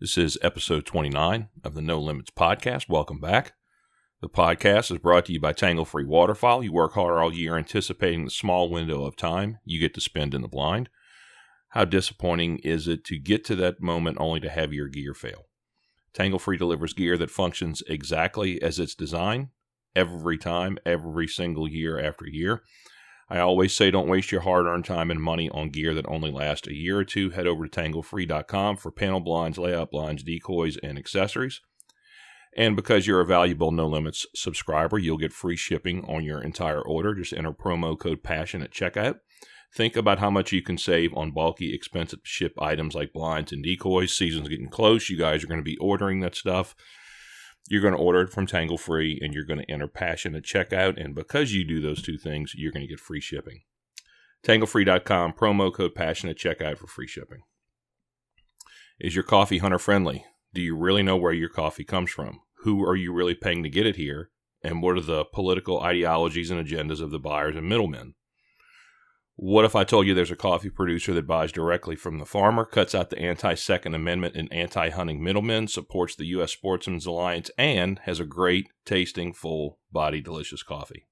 This is episode 29 of the No Limits podcast. Welcome back. The podcast is brought to you by Tangle Free Waterfowl. You work hard all year anticipating the small window of time you get to spend in the blind. How disappointing is it to get to that moment only to have your gear fail? Tangle Free delivers gear that functions exactly as it's designed every time, every single year after year. I always say don't waste your hard earned time and money on gear that only lasts a year or two. Head over to tanglefree.com for panel blinds, layout blinds, decoys, and accessories. And because you're a valuable No Limits subscriber, you'll get free shipping on your entire order. Just enter promo code PASSION at checkout. Think about how much you can save on bulky, expensive ship items like blinds and decoys. Season's getting close. You guys are going to be ordering that stuff. You're going to order it from Tangle Free and you're going to enter Passion at checkout. And because you do those two things, you're going to get free shipping. TangleFree.com, promo code Passion at checkout for free shipping. Is your coffee hunter friendly? Do you really know where your coffee comes from? Who are you really paying to get it here? And what are the political ideologies and agendas of the buyers and middlemen? What if I told you there's a coffee producer that buys directly from the farmer, cuts out the anti Second Amendment and anti hunting middlemen, supports the U.S. Sportsmen's Alliance, and has a great tasting, full body, delicious coffee?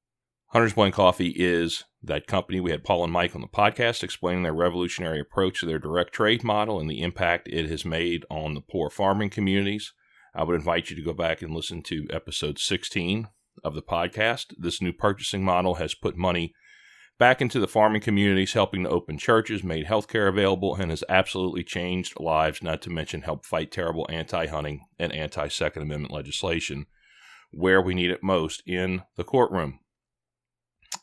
Hunter's Blend Coffee is that company. We had Paul and Mike on the podcast explaining their revolutionary approach to their direct trade model and the impact it has made on the poor farming communities. I would invite you to go back and listen to episode 16 of the podcast. This new purchasing model has put money back into the farming communities, helping to open churches, made healthcare available, and has absolutely changed lives, not to mention help fight terrible anti hunting and anti Second Amendment legislation where we need it most in the courtroom.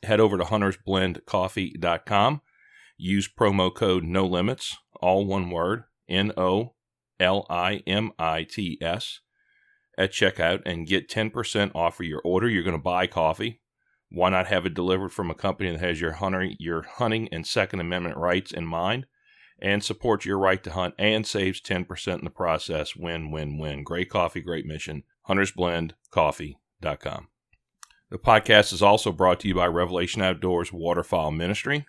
Head over to huntersblendcoffee.com. Use promo code No Limits, all one word, N O L I M I T S, at checkout and get 10% off of your order. You're going to buy coffee why not have it delivered from a company that has your hunting, your hunting and Second Amendment rights in mind and supports your right to hunt and saves 10% in the process? Win, win, win. Great coffee, great mission. HuntersBlendCoffee.com. The podcast is also brought to you by Revelation Outdoors Waterfowl Ministry.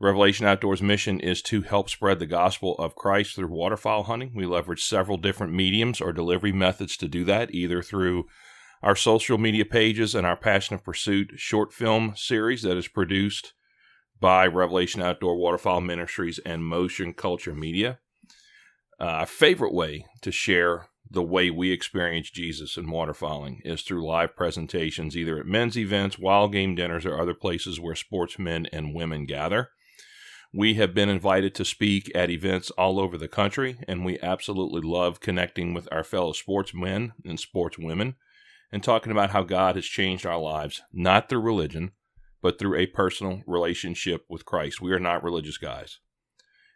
Revelation Outdoors' mission is to help spread the gospel of Christ through waterfowl hunting. We leverage several different mediums or delivery methods to do that, either through our social media pages, and our Passion of Pursuit short film series that is produced by Revelation Outdoor Waterfowl Ministries and Motion Culture Media. Uh, our favorite way to share the way we experience Jesus in waterfowling is through live presentations, either at men's events, wild game dinners, or other places where sportsmen and women gather. We have been invited to speak at events all over the country, and we absolutely love connecting with our fellow sportsmen and sportswomen and talking about how God has changed our lives, not through religion, but through a personal relationship with Christ. We are not religious guys,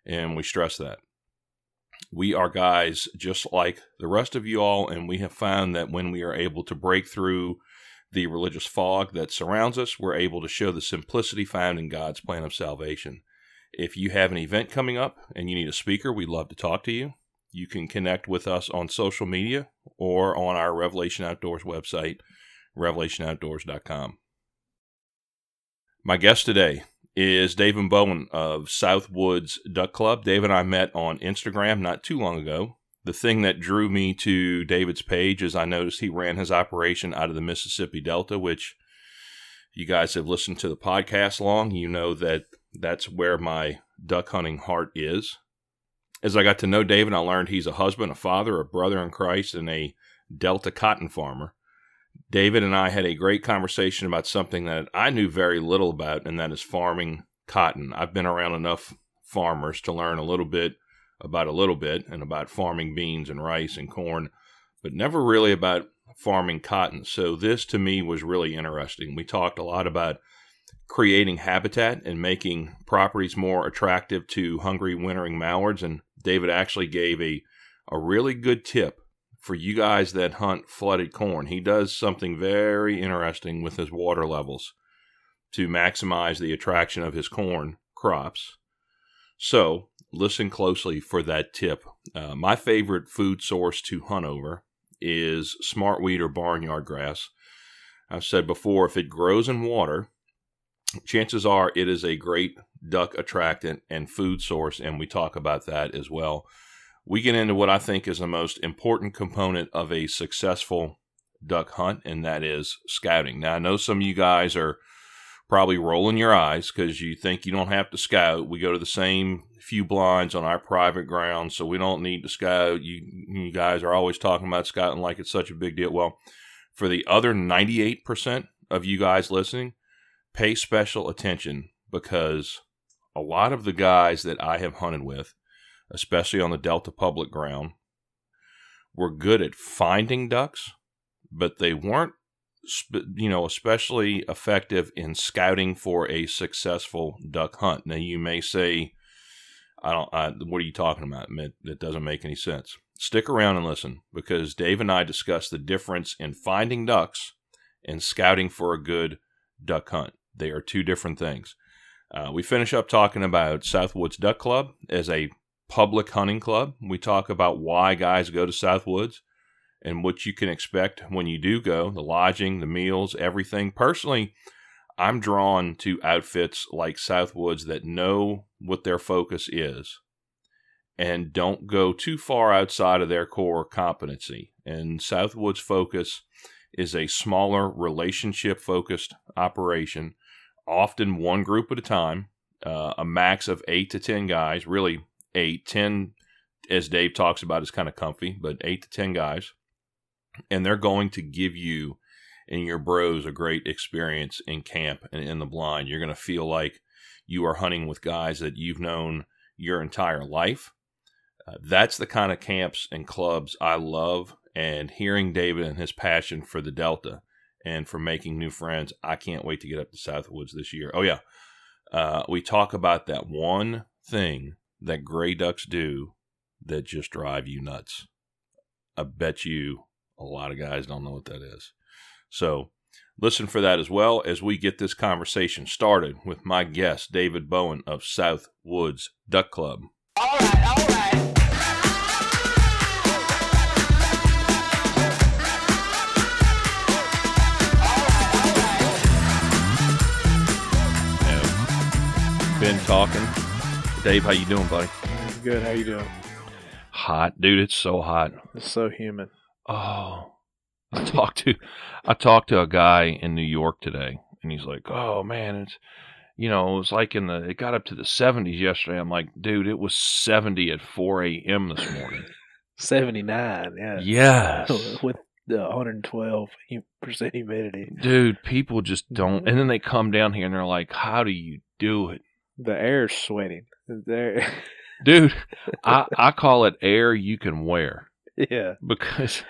and we stress that. We are guys just like the rest of you all, and we have found that when we are able to break through the religious fog that surrounds us, we're able to show the simplicity found in God's plan of salvation. If you have an event coming up and you need a speaker, we'd love to talk to you. You can connect with us on social media or on our Revelation Outdoors website, revelationoutdoors.com. My guest today is David Bowen of Southwoods Duck Club. Dave and I met on Instagram not too long ago. The thing that drew me to David's page is I noticed he ran his operation out of the Mississippi Delta, which you guys have listened to the podcast long. You know that that's where my duck hunting heart is. As I got to know David, I learned he's a husband, a father, a brother in Christ, and a Delta cotton farmer. David and I had a great conversation about something that I knew very little about, and that is farming cotton. I've been around enough farmers to learn a little bit about a little bit and about farming beans and rice and corn, but never really about farming cotton. So this to me was really interesting. We talked a lot about creating habitat and making properties more attractive to hungry wintering mallards and David actually gave a, a really good tip for you guys that hunt flooded corn. He does something very interesting with his water levels to maximize the attraction of his corn crops. So, listen closely for that tip. Uh, my favorite food source to hunt over is smartweed or barnyard grass. I've said before, if it grows in water, chances are it is a great duck attractant and food source, and we talk about that as well. we get into what I think is the most important component of a successful duck hunt, and that is scouting. Now, I know some of you guys are probably rolling your eyes because you think you don't have to scout. We go to the same few blinds on our private ground, so we don't need to scout. You, you guys are always talking about scouting like it's such a big deal. Well, for the other 98% of you guys listening, pay special attention because a lot of the guys that I have hunted with, especially on the Delta public ground, were good at finding ducks, but they weren't you know, especially effective in scouting for a successful duck hunt. Now, you may say, "I don't. I, what are you talking about? That doesn't make any sense." Stick around and listen because Dave and I discuss the difference in finding ducks and scouting for a good duck hunt. They are two different things. Uh, we finish up talking about Southwoods Duck Club as a public hunting club. We talk about why guys go to Southwoods and what you can expect when you do go the lodging, the meals, everything. Personally, I'm drawn to outfits like Southwoods that know what their focus is and don't go too far outside of their core competency. And Southwoods' focus is a smaller, relationship focused operation, often one group at a time, uh, a max of eight to 10 guys, really eight, 10, as Dave talks about, is kind of comfy, but eight to 10 guys and they're going to give you and your bros a great experience in camp and in the blind. You're going to feel like you are hunting with guys that you've known your entire life. Uh, that's the kind of camps and clubs I love. And hearing David and his passion for the Delta and for making new friends, I can't wait to get up to Southwoods this year. Oh, yeah. Uh, we talk about that one thing that gray ducks do that just drive you nuts. I bet you a lot of guys don't know what that is. So listen for that as well as we get this conversation started with my guest, David Bowen of South Woods Duck Club. All right, all right. Been talking. Dave, how you doing, buddy? Good. How you doing? Hot, dude. It's so hot. It's so humid. Oh, I talked to I talked to a guy in New York today, and he's like, "Oh man, it's you know, it was like in the it got up to the 70s yesterday." I'm like, "Dude, it was 70 at 4 a.m. this morning." 79, yeah. Yes. With the 112 percent humidity. Dude, people just don't. Mm-hmm. And then they come down here and they're like, "How do you do it?" The air's sweating. There. Dude, I I call it air you can wear. Yeah. Because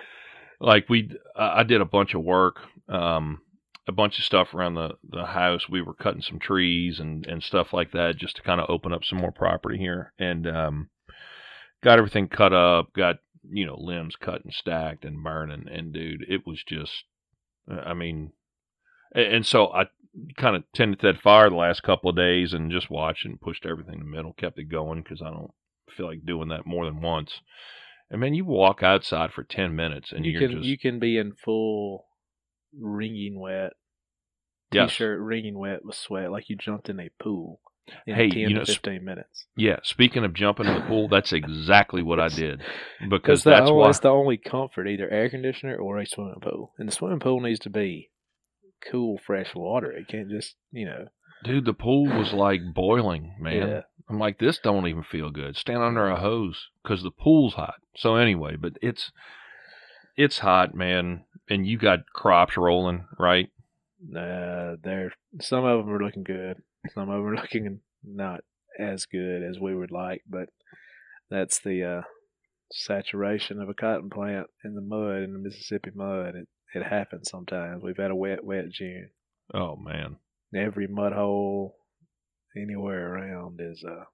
like we I did a bunch of work um a bunch of stuff around the the house. We were cutting some trees and and stuff like that just to kind of open up some more property here and um got everything cut up, got you know limbs cut and stacked and burning and dude, it was just I mean and so I kind of tended to that fire the last couple of days and just watched and pushed everything in the middle, kept it going because I don't feel like doing that more than once. And man, you walk outside for ten minutes and you can just you can be in full wringing wet t-shirt wringing wet with sweat like you jumped in a pool in Hey, 10 you know, to sp- 15 minutes yeah. Speaking of jumping in the pool, that's exactly what I did because that's why. that's the only comfort either air conditioner or a swimming pool and the swimming pool needs to be cool fresh water it can't just you know Dude, the pool was like boiling, man. Yeah. I'm like, this don't even feel good. Stand under a hose because the pool's hot. So anyway, but it's it's hot, man, and you got crops rolling, right? uh, they're some of them are looking good some of them are looking not as good as we would like but that's the uh, saturation of a cotton plant in the mud in the mississippi mud it, it happens sometimes we've had a wet wet june Oh man. every mud hole anywhere around is uh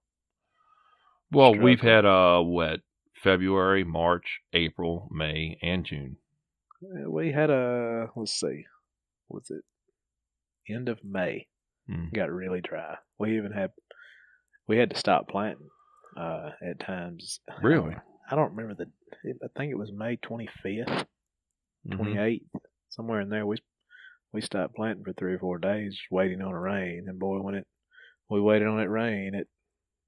Well, we've had a wet February, March, April, May, and June. we had a let's see was it end of may Mm. got really dry we even had we had to stop planting uh at times Really? i don't remember the i think it was may 25th Mhm. 28th somewhere in there we we stopped planting for three or four days waiting on a rain and boy when it we waited on it rain it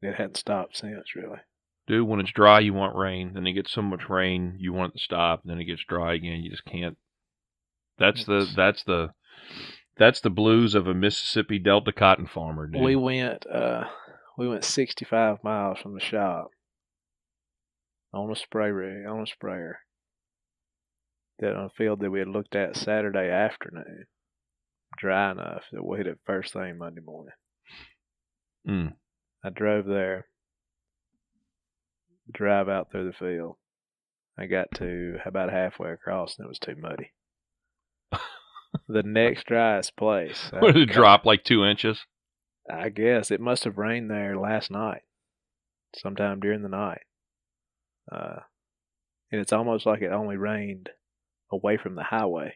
it hadn't stopped since really do. When it's dry, you want rain. Then it gets so much rain, you want it to stop. Then it gets dry again. You just can't. That's the that's the that's the blues of a Mississippi Delta cotton farmer, dude. We went uh we went 65 miles from the shop on a spray rig, on a sprayer. That on a field that we had looked at Saturday afternoon, dry enough that we hit it first thing Monday morning. Mm. I drove there, drive out through the field. I got to about halfway across and it was too muddy. the next driest place. What did it drop like two inches? I guess it must have rained there last night, sometime during the night. Uh, and it's almost like it only rained away from the highway.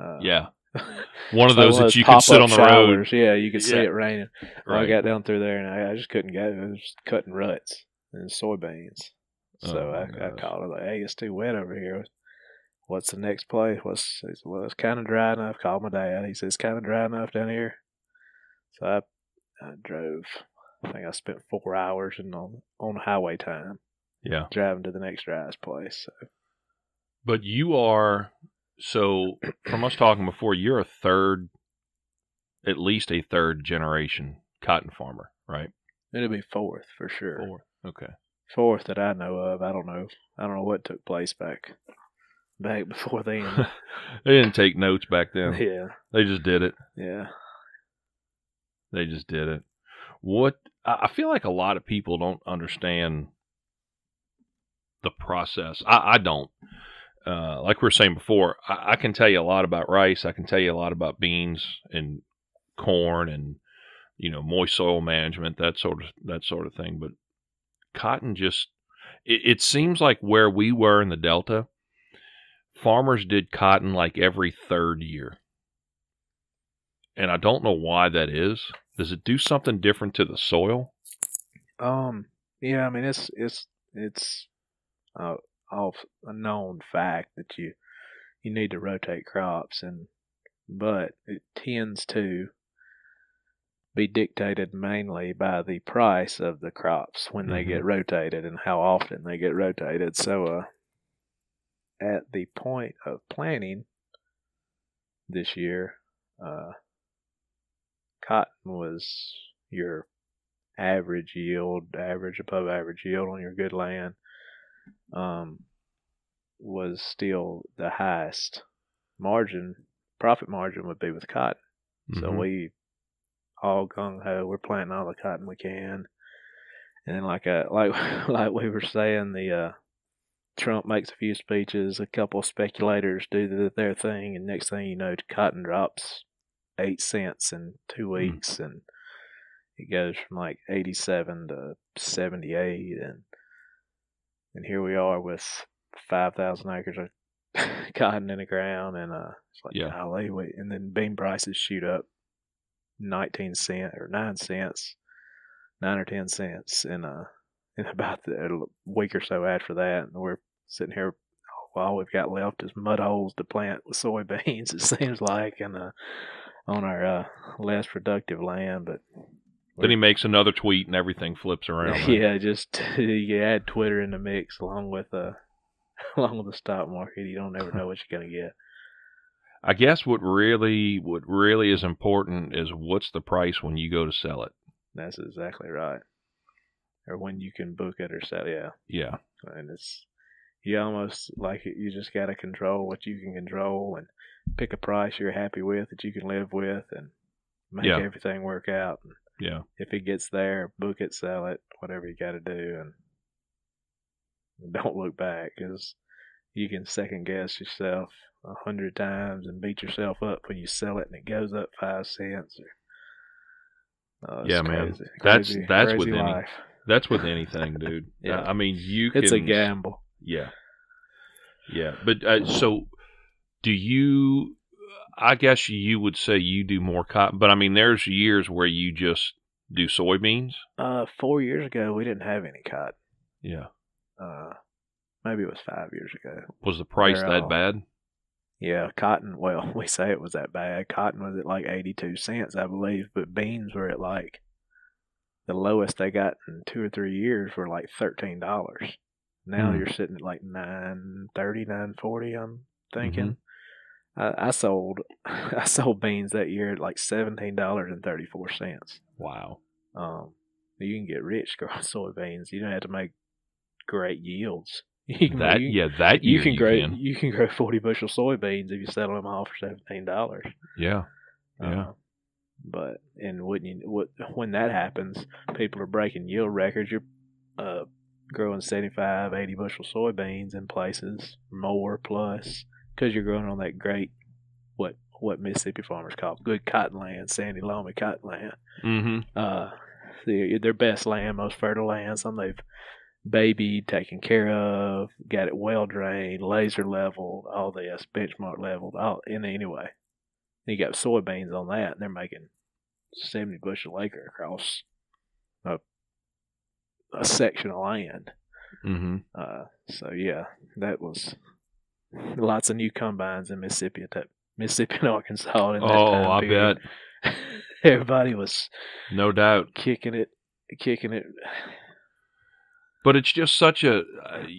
Uh, Yeah, one of those that you could sit on the road. Yeah, you could see Yeah. it raining. Well, I got down through there and I, I just couldn't go. It was cutting ruts and soybeans. So Oh, I, I called it like, hey, it's too wet over here. What's the next place? What's said, well, it's kind of dry enough. Called my dad. He says it's kind of dry enough down here. So I, I drove. I think I spent four hours in on on highway time Yeah, driving to the next driest place. So but you are so from us talking before. You're a third, at least a third generation cotton farmer, right? it'll be fourth for sure. Fourth. Okay. Fourth that I know of. I don't know. I don't know what took place back back before then. they didn't take notes back then. yeah, They just did it. yeah. They just did it. What I I feel like a lot of people don't understand the process. I, I don't. Uh, like we were saying before, I, I can tell you a lot about rice. I can tell you a lot about beans and corn and you know moist soil management, that sort of that sort of thing. But cotton just it, it seems like where we were in the Delta, farmers did cotton like every third year. And I don't know why that is. Does it do something different to the soil? Um. Yeah. I mean, it's it's it's uh, off a known fact that you you need to rotate crops, and but it tends to be dictated mainly by the price of the crops when they get rotated and how often they get rotated. So, uh, at the point of planting this year, uh, cotton was your average yield, average above average yield on your good land, um, was still the highest margin, profit margin would be with cotton. So Mhm. we all gung ho, we're planting all the cotton we can. And then like uh like like we were saying, the uh Trump makes a few speeches, a couple of speculators do the, their thing, and next thing you know, cotton drops eight cents in two weeks, and it goes from like eighty-seven to seventy-eight, and and here we are with five thousand acres of cotton in the ground, and uh, it's like Yeah. golly, wait, and then bean prices shoot up nineteen cent or nine cents, nine or ten cents in uh in about the, a week or so after that, and we're sitting here. All we've got left is mud holes to plant with soybeans. It seems like, and uh, on our uh, less productive land, but Then he makes another tweet and everything flips around. right? yeah, just you add Twitter in the mix along with uh along with the stock market. You don't ever know what you're gonna get. I guess what really what really is important is what's the price when you go to sell it. That's exactly right. Or when you can book it or sell, yeah. Yeah. And it's you almost like it, you just got to control what you can control and pick a price you're happy with that you can live with and make Yeah. everything work out. And Yeah. if it gets there, book it, sell it, whatever you got to do, and don't look back because you can second guess yourself a hundred times and beat yourself up when you sell it and it goes up five cents. Or, oh, Yeah, man. crazy, That's- crazy- that's crazy with any- That's with anything, dude. Yeah. I mean, you can It's a gamble. Yeah. Yeah. But uh, so do you I guess you would say you do more cotton, but I mean there's years where you just do soybeans. Uh, four years ago we didn't have any cotton. Yeah. Uh, maybe it was five years ago. Was the price They're that all- bad? Yeah, cotton. Well, we say it was that bad. Cotton was at like eighty-two cents, I believe, but beans were at like the lowest they got in two or three years were like thirteen dollars. Now Hmm. you're sitting at like nine thirty, nine forty. I'm thinking. Mm-hmm. I, I sold I sold beans that year at like seventeen dollars and thirty four cents. Wow. Um, you can get rich growing soybeans. You don't have to make great yields. You can, That you, yeah, that you can you grow can. you can grow forty bushel soybeans if you sell them all for seventeen dollars. Yeah. Yeah. Uh, but and when you what when that happens, people are breaking yield records. You're uh, growing 75, 80 bushel soybeans in places more plus because you're growing on that great what what Mississippi farmers call good cotton land, sandy loamy cotton land. Mm-hmm. Uh, the, their best land, most fertile land. Some they've babied, taken care of, got it well drained, laser leveled, all this benchmark leveled. All in anyway. You got soybeans on that, and they're making seventy bushel acre across a a section of land. Mm-hmm. Uh, so yeah, that was lots of new combines in Mississippi, at that, Mississippi and Arkansas. In that Oh, time I period. bet. Everybody was No doubt. kicking it, kicking it. But it's just such a.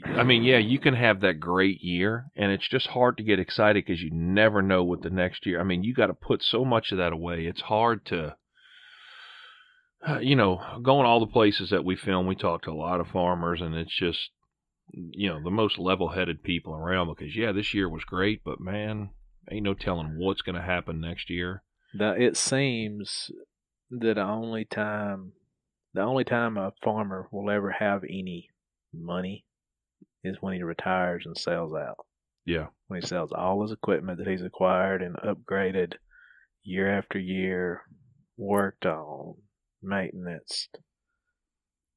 I mean, yeah, you can have that great year, and it's just hard to get excited because you never know what the next year. I mean, you got to put so much of that away. It's hard to. uh, You know, going all the places that we film, we talk to a lot of farmers, and it's just, you know, the most level-headed people around. Because yeah, this year was great, but man, ain't no telling what's going to happen next year. The, it seems that the only time, the only time a farmer will ever have any money is when he retires and sells out. Yeah, When he sells all his equipment that he's acquired and upgraded year after year, worked on, maintenance.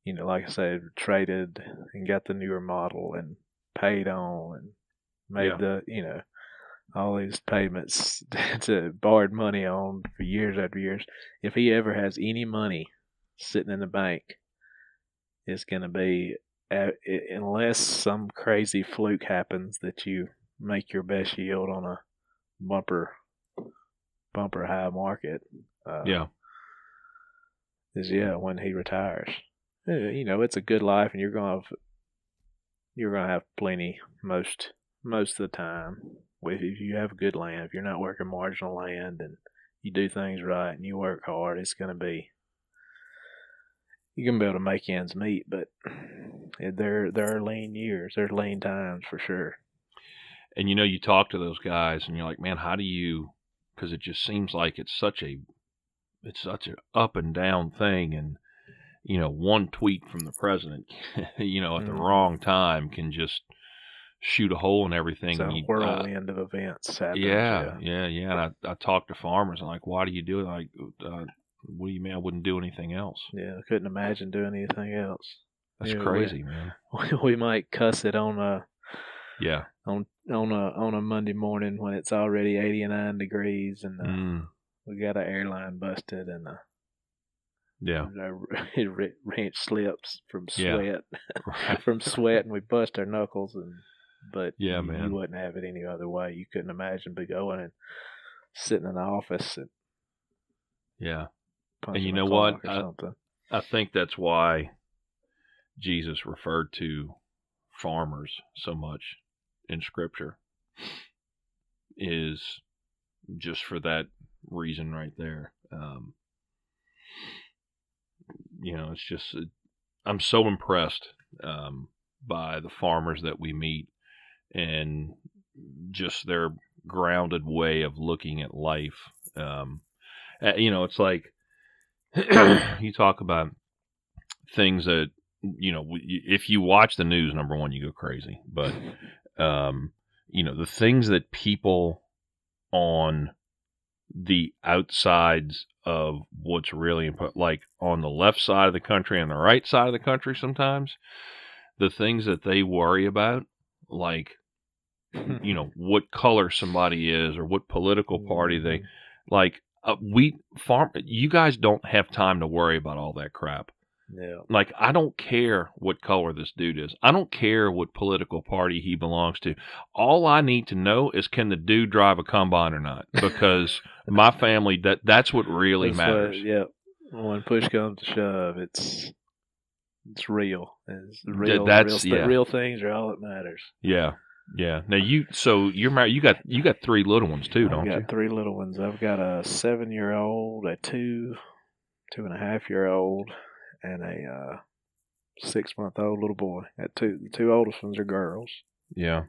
You know, like I said, traded and got the newer model and paid on and made Yeah. the you know all these payments to borrowed money on for years after years. If he ever has any money sitting in the bank, it's going to be uh, unless some crazy fluke happens that you make your best yield on a bumper bumper high market. Uh, yeah, is yeah when he retires. You know, it's a good life, and you're gonna have, you're gonna have plenty most most of the time. If you have good land, if you're not working marginal land, and you do things right and you work hard, it's gonna be you're gonna be able to make ends meet. But there there are lean years, there's lean times for sure. and you know you talk to those guys and you're like man how do you because it just seems like it's such a it's such an up and down thing and you know one tweet from the president you know at the Mhm. wrong time can just shoot a hole in everything It's a and you- uh, whirlwind of events happens. yeah yeah yeah and I, I talk to farmers and like why do you do it like uh, what do you mean i wouldn't do anything else yeah. I couldn't imagine doing anything else. that's Yeah, we- crazy man we might cuss it on a yeah on on a on a Monday morning when it's already 89 degrees and uh, mm, we got an airline busted and uh, yeah our wrench slips from Yeah. sweat right. from sweat and we bust our knuckles and but Yeah, you, man. you wouldn't have it any other way. You couldn't imagine be going and sitting in the office and yeah and you know what? I- something. I think that's why Jesus referred to farmers so much in Scripture, is just for that reason right there. Um, you know, it's just, uh, I'm so impressed um, by the farmers that we meet and just their grounded way of looking at life. Um, you know, it's like, you talk about things that you know if you watch the news number one you go crazy but um you know the things that people on the outsides of what's really important like on the left side of the country and the right side of the country sometimes the things that they worry about like you know what color somebody is or what political party they like uh, we farm you guys don't have time to worry about all that crap yeah. like i don't care what color this dude is i don't care what political party he belongs to all i need to know is can the dude drive a combine or not because my family that that's what really That's what- matters yeah. when push comes to shove, it's it's real. It's real. that's- real, yeah. real things are all that matters. Yeah, yeah. Now you, so you're married. You got you got three little ones too, I've don't got you? three little ones. I've got a seven year old, a two, two and a half year old, and a uh, six month old little boy. Got two. The two oldest ones are girls. Yeah,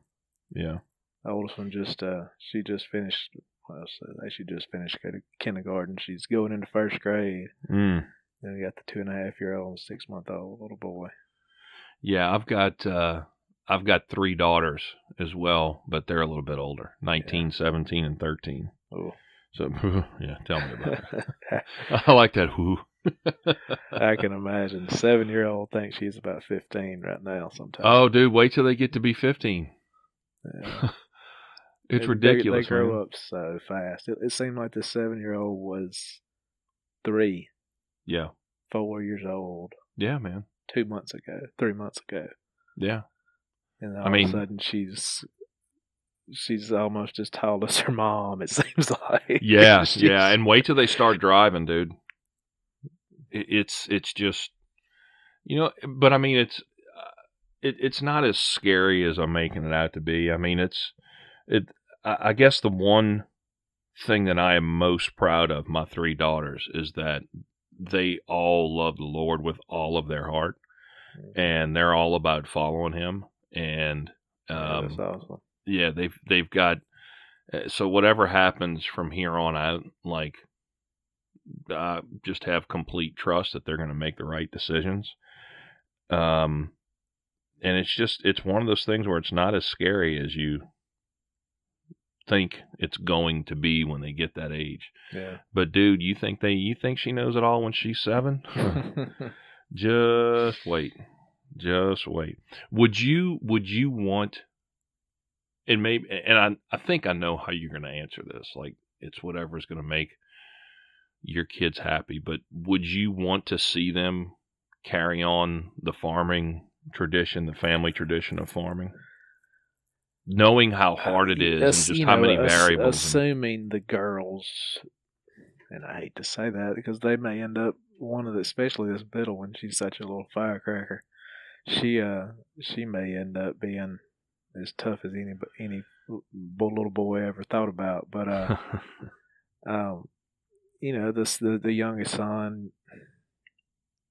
yeah. The oldest one just uh she just finished. Well, they she just finished go to kindergarten. She's going into first grade. Mm. Then we got the two and a half year old and six month old little boy. Yeah, I've got uh I've got three daughters as well, but they're a little bit older. 19, 17 and 13. Oh, So yeah, tell me about it. I like that whoo. I can imagine. Seven year old thinks she's about fifteen right now. Sometimes. Oh, dude, wait till they get to be 15. Yeah. It's They- ridiculous. They, grow man. up so fast. It, it seemed like the seven year old was three, Yeah. four years old Yeah, man. two months ago, three months ago, Yeah. and then I all mean- of a sudden she's she's almost as tall as her mom. It seems like. Yeah, yeah, and wait till they start driving, dude. It, it's it's just, you know, but I mean, it's uh, it, it's not as scary as I'm making it out to be. I mean, it's it. I, guess the one thing that I am most proud of my three daughters is that they all love the Lord with all of their heart, and they're all about following Him. And Yeah, um, that's awesome. yeah they've they've got uh, so whatever happens from here on out like uh, just have complete trust that they're going to make the right decisions um and it's just it's one of those things where it's not as scary as you think it's going to be when they get that age Yeah. but dude you think they you think she knows it all when she's seven just wait. Just wait. Would you would you want and maybe and I I think I know how you're gonna answer this. Like it's whatever's gonna make your kids happy, but would you want to see them carry on the farming tradition, the family tradition of farming? Knowing how hard it is Ass- and just how know, many variables. and- Assuming the girls, and I hate to say that because they may end up one of the, especially this middle one. She's such a little firecracker. She uh she may end up being as tough as any any little boy ever thought about. But uh, um, you know, this the the youngest son.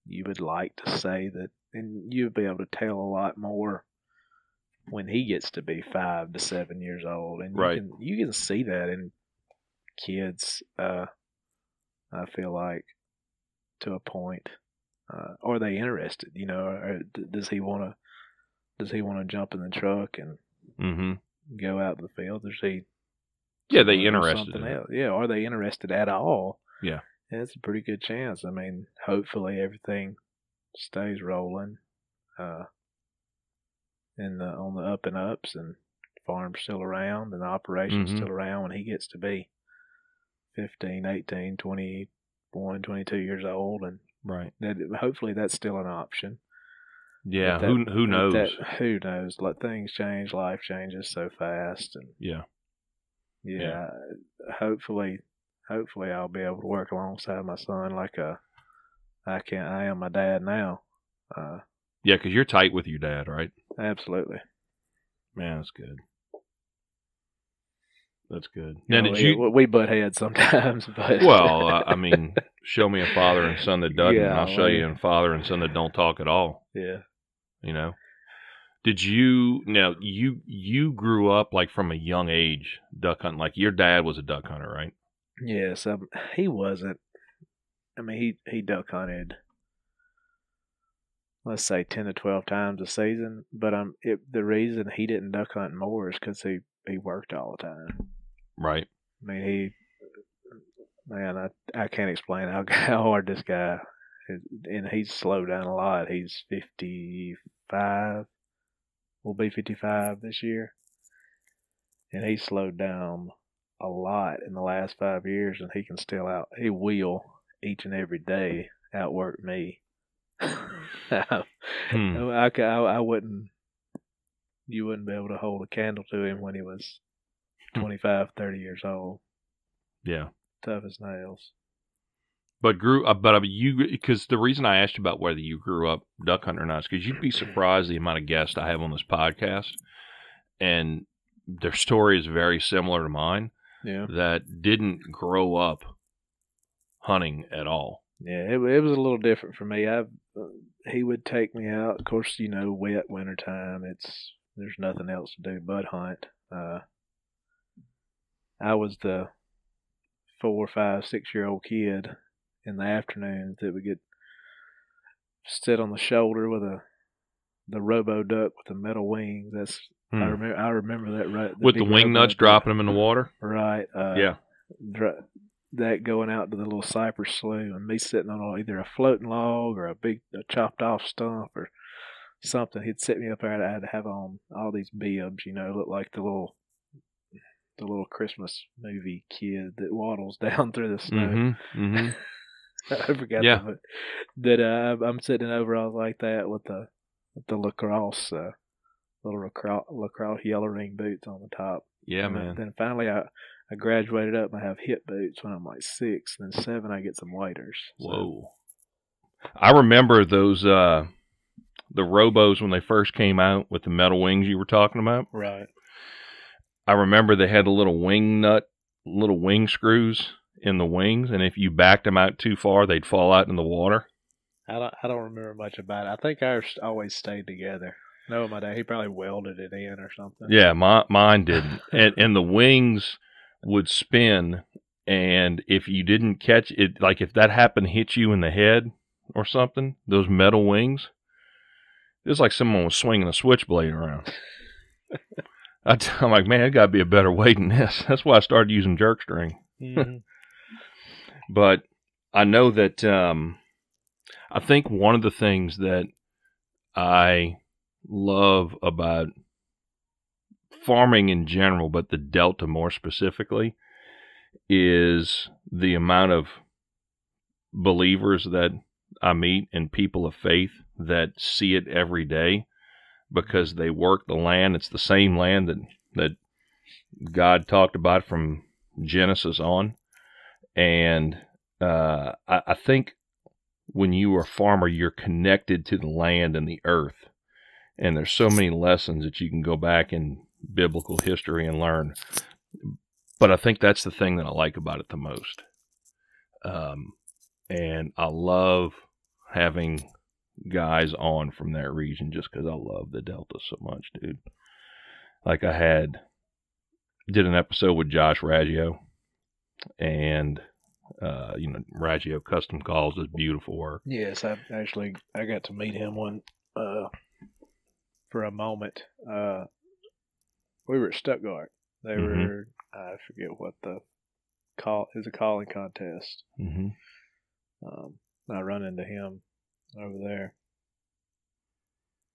You would like to say that, and you'd be able to tell a lot more when he gets to be five to seven years old, and you can you can see that in kids. Uh, I feel like to a point. Uh, are they interested? You know, or does he want to? Does he want to jump in the truck and Mhm. go out in the field? Does he? Yeah, they interested. in else? Yeah, are they interested at all? Yeah. Yeah, it's a pretty good chance. I mean, hopefully everything stays rolling, uh, in the on the up and ups, and farm's still around, and the operation's Mhm. still around when he gets to be 15, 18, 21, 22 years old, and Right. that hopefully that's still an option. Yeah. But who who knows? That, who knows? Like things change, life changes so fast, and yeah. Yeah, hopefully, hopefully I'll be able to work alongside my son like a I I can. I am my dad now. Uh, Yeah, because you're tight with your dad, right? absolutely. Man, that's good. That's good. Now, know, did we, you? we butt heads sometimes, but Well, uh, I mean, show me a father and son that doesn't, and I'll show you a father and son that don't talk at all. yeah, You know. Did you now you you grew up like from a young age duck hunting? Like your dad was a duck hunter, right? yes. Um, he wasn't. I mean, he he duck hunted. Let's say ten to twelve times a season, but um, it, the reason he didn't duck hunt more is because he he worked all the time. Right. I mean, he, man, I I can't explain how how hard this guy, is, and he's slowed down a lot. He's fifty five, will be fifty five this year, and he slowed down a lot in the last five years, and he can still out. He will each and every day outwork me. I, Hmm. I, I, I wouldn't. You wouldn't be able to hold a candle to him when he was 25, 30 years old Yeah. tough as nails. But grew up. But you because the reason I asked you about whether you grew up duck hunter or not is because you'd be surprised the amount of guests I have on this podcast, and their story is very similar to mine. Yeah. That didn't grow up hunting at all. Yeah, it, it was a little different for me. I uh, he would take me out. Of course, you know, wet winter time. It's there's nothing else to do but hunt. Uh, I was the four, five, six year old kid in the afternoons that we get sit on the shoulder with a the robo duck with the metal wings. That's Hmm. I remember. I remember that right. With the wing nuts duck. dropping them in the water. Right. Uh, yeah. that going out to the little cypress slough and me sitting on either a floating log or a big a chopped off stump or something. He'd set me up there. and I had to have on all these bibs, you know, look like the little the little Christmas movie kid that waddles down through the snow. Mm-hmm. Mm-hmm. I forgot Yeah. that. That uh, I'm sitting in overalls like that with the with the lacrosse uh, little lacrosse, lacrosse yellow ring boots on the top. Yeah, And then- man. Then finally, I I graduated up and I have hip boots when I'm like six. And Then seven, I get some waders. So, Whoa. I remember those uh the robos when they first came out with the metal wings you were talking about. Right. I remember they had the little wing nut, little wing screws in the wings, and if you backed them out too far, they'd fall out in the water. I don't I don't remember much about it. I think ours always stayed together. No, my dad he probably welded it in or something. Yeah, my, mine didn't, and and the wings would spin, and if you didn't catch it, like if that happened to hit you in the head or something, those metal wings, it was like someone was swinging a switchblade around. I t- I'm like, man, it got to be a better way than this. That's why I started using jerk string. Mhm. But I know that um, I think one of the things that I love about farming in general, but the Delta more specifically, is the amount of believers that I meet and people of faith that see it every day because they work the land. It's the same land that that God talked about from Genesis on, and uh, I, I think when you are a farmer, you're connected to the land and the earth, and there's so many lessons that you can go back in biblical history and learn. But I think that's the thing that I like about it the most. Um, and I love having guys on from that region just because I love the Delta so much, dude. Like I had did an episode with Josh Raggio, and uh, you know Raggio Custom Calls is beautiful work. Yes, I actually I got to meet him one uh for a moment. Uh we were at Stuttgart. They Mhm. were I forget what the call is a calling contest. Mm-hmm. Um I run into him over there.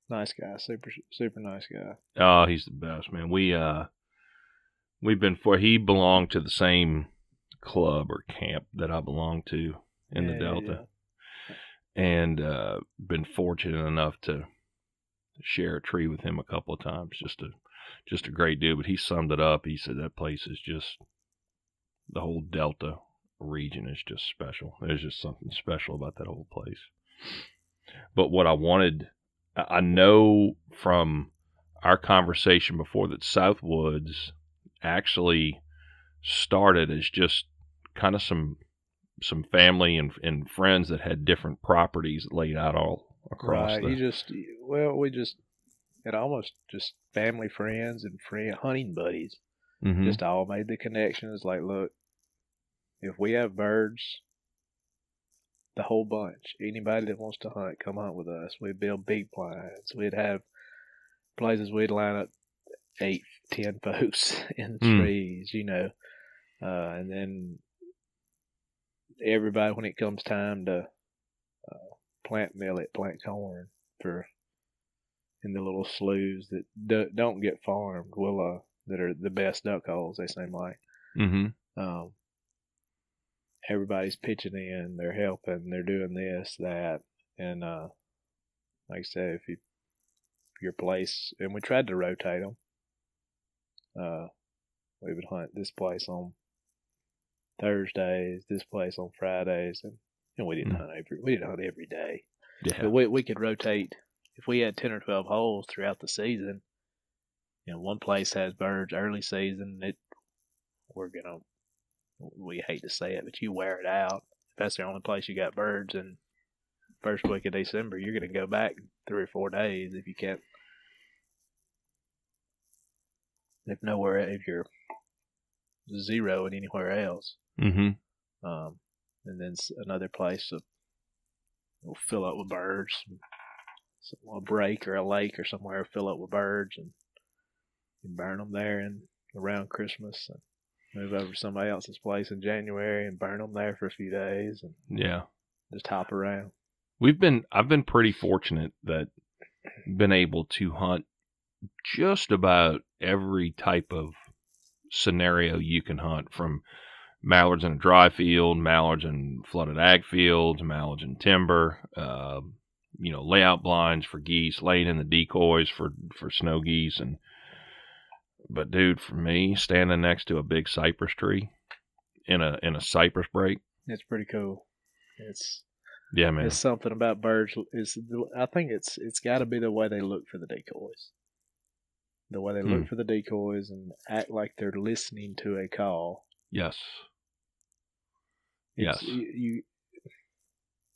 Nice guy, super super nice guy. Oh, he's the best, man. We uh we've been for he belonged to the same club or camp that I belong to in the Yeah, Delta. And uh been fortunate enough to share a tree with him a couple of times. Just a just a great dude. But he summed it up. He said that place is just the whole Delta region is just special. There's just something special about that whole place. But what I wanted I I know from our conversation before that Southwoods actually started as just kind of some some family and and friends that had different properties laid out all across Right. the You just well, we just had almost just family friends and friend hunting buddies. Mhm. Just all made the connections. Like, look, if we have birds, the whole bunch, anybody that wants to hunt, come hunt with us. We'd build big blinds. We'd have places we'd line up eight, ten folks in the Hmm. trees, you know, uh, and then everybody when it comes time to uh, plant millet, plant corn for in the little sloughs that do, don't get farmed, will uh, that are the best duck holes they seem like. Mhm. Um, everybody's pitching in, they're helping, they're doing this, that, and uh, like I said, if you your place, and we tried to rotate them. Uh, we would hunt this place on Thursdays, this place on Fridays, and And we didn't Mm. hunt every we didn't hunt every day. Yeah. But we we could rotate if we had ten or twelve holes throughout the season. You know, one place has birds early season. It we're gonna we hate to say it, but you wear it out. If that's the only place you got birds, and first week of December, you're gonna go back three or four days if you can't. If nowhere, if you're zero and anywhere else, Mm-hmm. um, and then another place will will fill up with birds. So a break or a lake or somewhere will fill up with birds, and you burn them there and around Christmas, and move over to somebody else's place in January and burn them there for a few days, and Yeah. just hop around. We've been I've been pretty fortunate that been able to hunt just about every type of scenario you can hunt from mallards in a dry field, mallards in flooded ag fields, mallards in timber, uh, you know, layout blinds for geese, laying in the decoys for for snow geese and but dude, for me, standing next to a big cypress tree in a in a cypress break, It's pretty cool. It's yeah, man. it's something about birds. Is I think it's it's got to be the way they look for the decoys. The way they look Hmm. for the decoys and act like they're listening to a call. Yes. It's- Yes. You, you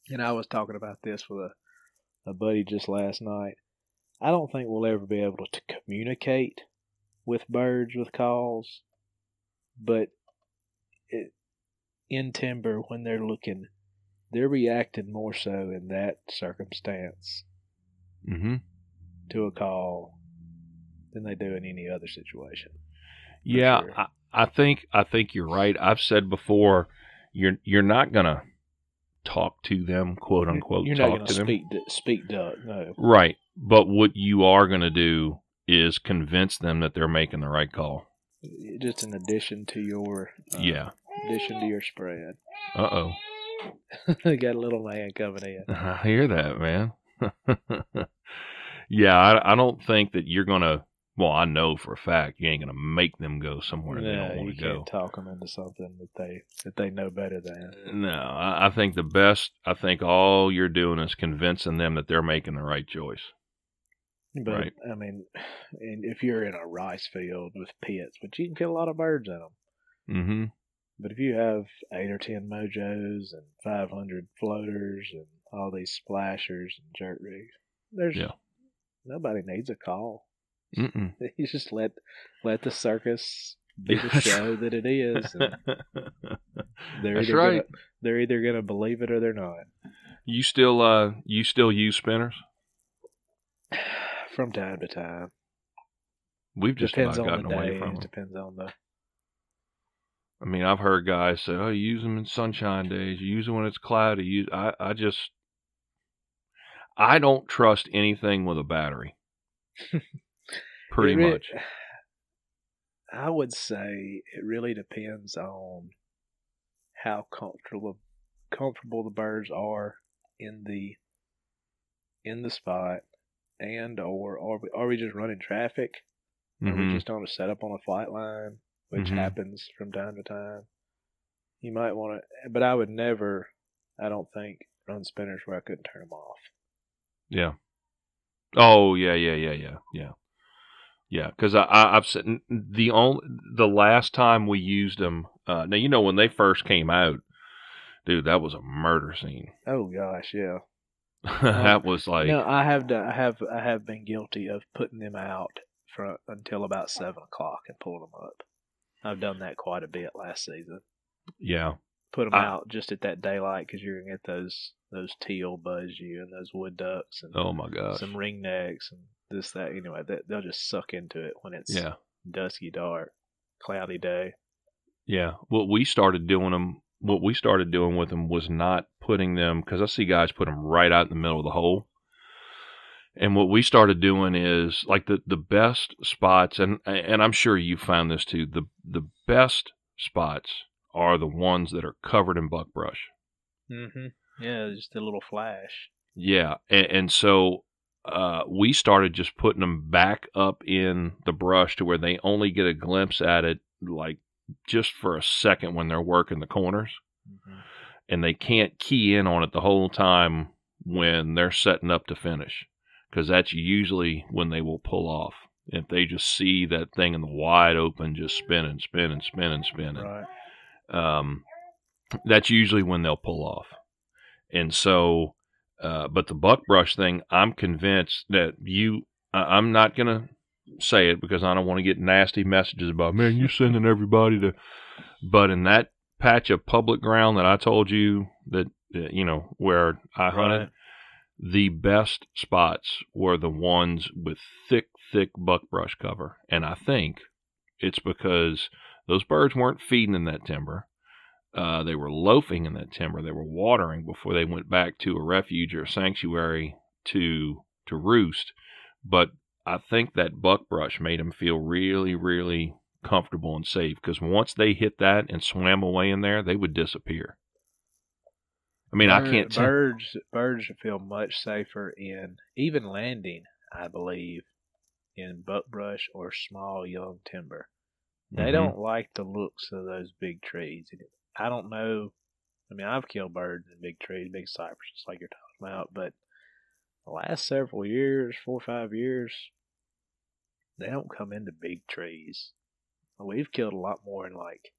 and I was talking about this with a, a buddy just last night. I don't think we'll ever be able to communicate with birds with calls, but it, in timber when they're looking, they're reacting more so in that circumstance Mm-hmm. to a call than they do in any other situation. Yeah, sure. I, I think I think you're right. I've said before, you're you're not gonna talk to them, quote unquote. You're talk not going to to them, speak d- speak duck, no. right? But what you are gonna do is convince them that they're making the right call. Just an addition to your uh, yeah. addition to your spread. Uh oh. got a little man coming in. I hear that, man. yeah, I, I don't think that you're gonna. Well, I know for a fact you ain't gonna make them go somewhere they No, don't want to go. can't talk them into something that they that they know better than. No, I, I think the best. I think all you're doing is convincing them that they're making the right choice. But Right. I mean, and if you're in a rice field with pits, but you can kill a lot of birds in them. Mm-hmm. But if you have eight or ten mojos and five hundred floaters and all these splashers and jerk rigs, there's Yeah. nobody needs a call. Mm-mm. You just let let the circus be the show that it is. They're That's either right. Gonna, they're either gonna believe it or they're not. You still uh you still use spinners? From time to time, We've just depends about gotten away days. from them. Depends on the I mean, I've heard guys say, "Oh, you use them in sunshine days. You use them when it's cloudy." You, I, I just, I don't trust anything with a battery. Pretty re- much. I would say it really depends on how comfortable comfortable the birds are in the in the spot, and or are we, are we just running traffic? Are we Mhm. just on a setup on a flight line, which Mhm. happens from time to time? You might want to, but I would never. I don't think run spinners where I couldn't turn them off. Yeah. Oh yeah, yeah, yeah, yeah, yeah, yeah. Because I, I, I've said the only the last time we used them. Uh, now you know when they first came out, dude, that was a murder scene. Oh gosh, yeah. that was like, no, I have done, I have I have been guilty of putting them out for until about seven o'clock and pulling them up. I've done that quite a bit last season. yeah, Put them I- out just at that daylight because you're gonna get those those teal buzz you and those wood ducks and oh my god, some ringnecks and this that. Anyway, that they'll just suck into it when it's yeah. dusky dark, cloudy day. Yeah. What we started doing them, what we started doing with them was not putting them because I see guys put them right out in the middle of the hole. And what we started doing is like the the best spots, and and I'm sure you found this too. The the best spots are the ones that are covered in buckbrush. Mm-hmm. Yeah, just a little flash. Yeah, and, and so uh, we started just putting them back up in the brush to where they only get a glimpse at it, like just for a second when they're working the corners. Mm-hmm. and they can't key in on it the whole time when they're setting up to finish because that's usually when they will pull off. If they just see that thing in the wide open, just spinning, spinning, spinning, spinning, Right. um, that's usually when they'll pull off. And so, uh, but the buckbrush thing, I'm convinced that you, I I'm not going to say it because I don't want to get nasty messages about, man, you're sending everybody to, but in that patch of public ground that I told you that, that you know, where I hunted, Right. the best spots were the ones with thick, thick buckbrush cover. And I think it's because those birds weren't feeding in that timber. Uh, they were loafing in that timber. They were watering before they went back to a refuge or a sanctuary to to roost. But I think that buckbrush made them feel really, really comfortable and safe because once they hit that and swam away in there, they would disappear. I mean, I can't. tell. Birds birds feel much safer in even landing, I believe, in buckbrush or small young timber. They Mhm. don't like the looks of those big trees. I don't know. I mean, I've killed birds in big trees, big cypresses, like you're talking about, but the last several years, four or five years, they don't come into big trees. We've killed a lot more in like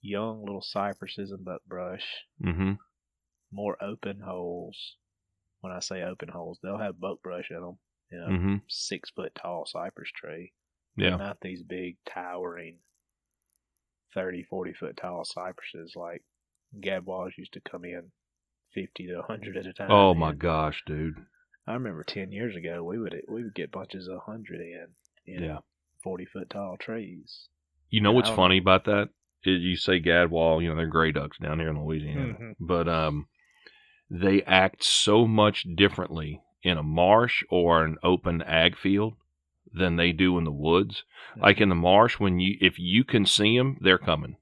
young little cypresses and buckbrush Mm-hmm. more open holes. When I say open holes, they'll have buckbrush in them. You know, Mm-hmm. six foot tall cypress tree. Yeah. Not these big towering 30, 40 foot tall cypresses like gadwalls used to come in 50 to 100 at a time. Oh my in. gosh, dude. I remember 10 years ago, we would we would get bunches of 100 in, in Yeah. 40 foot tall trees. You know what's funny about that? Is you say Gadwall, you know, they're gray ducks down here in Louisiana. Mhm. But um they act so much differently in a marsh or an open ag field than they do in the woods. Like in the marsh when you if you can see them, they're coming.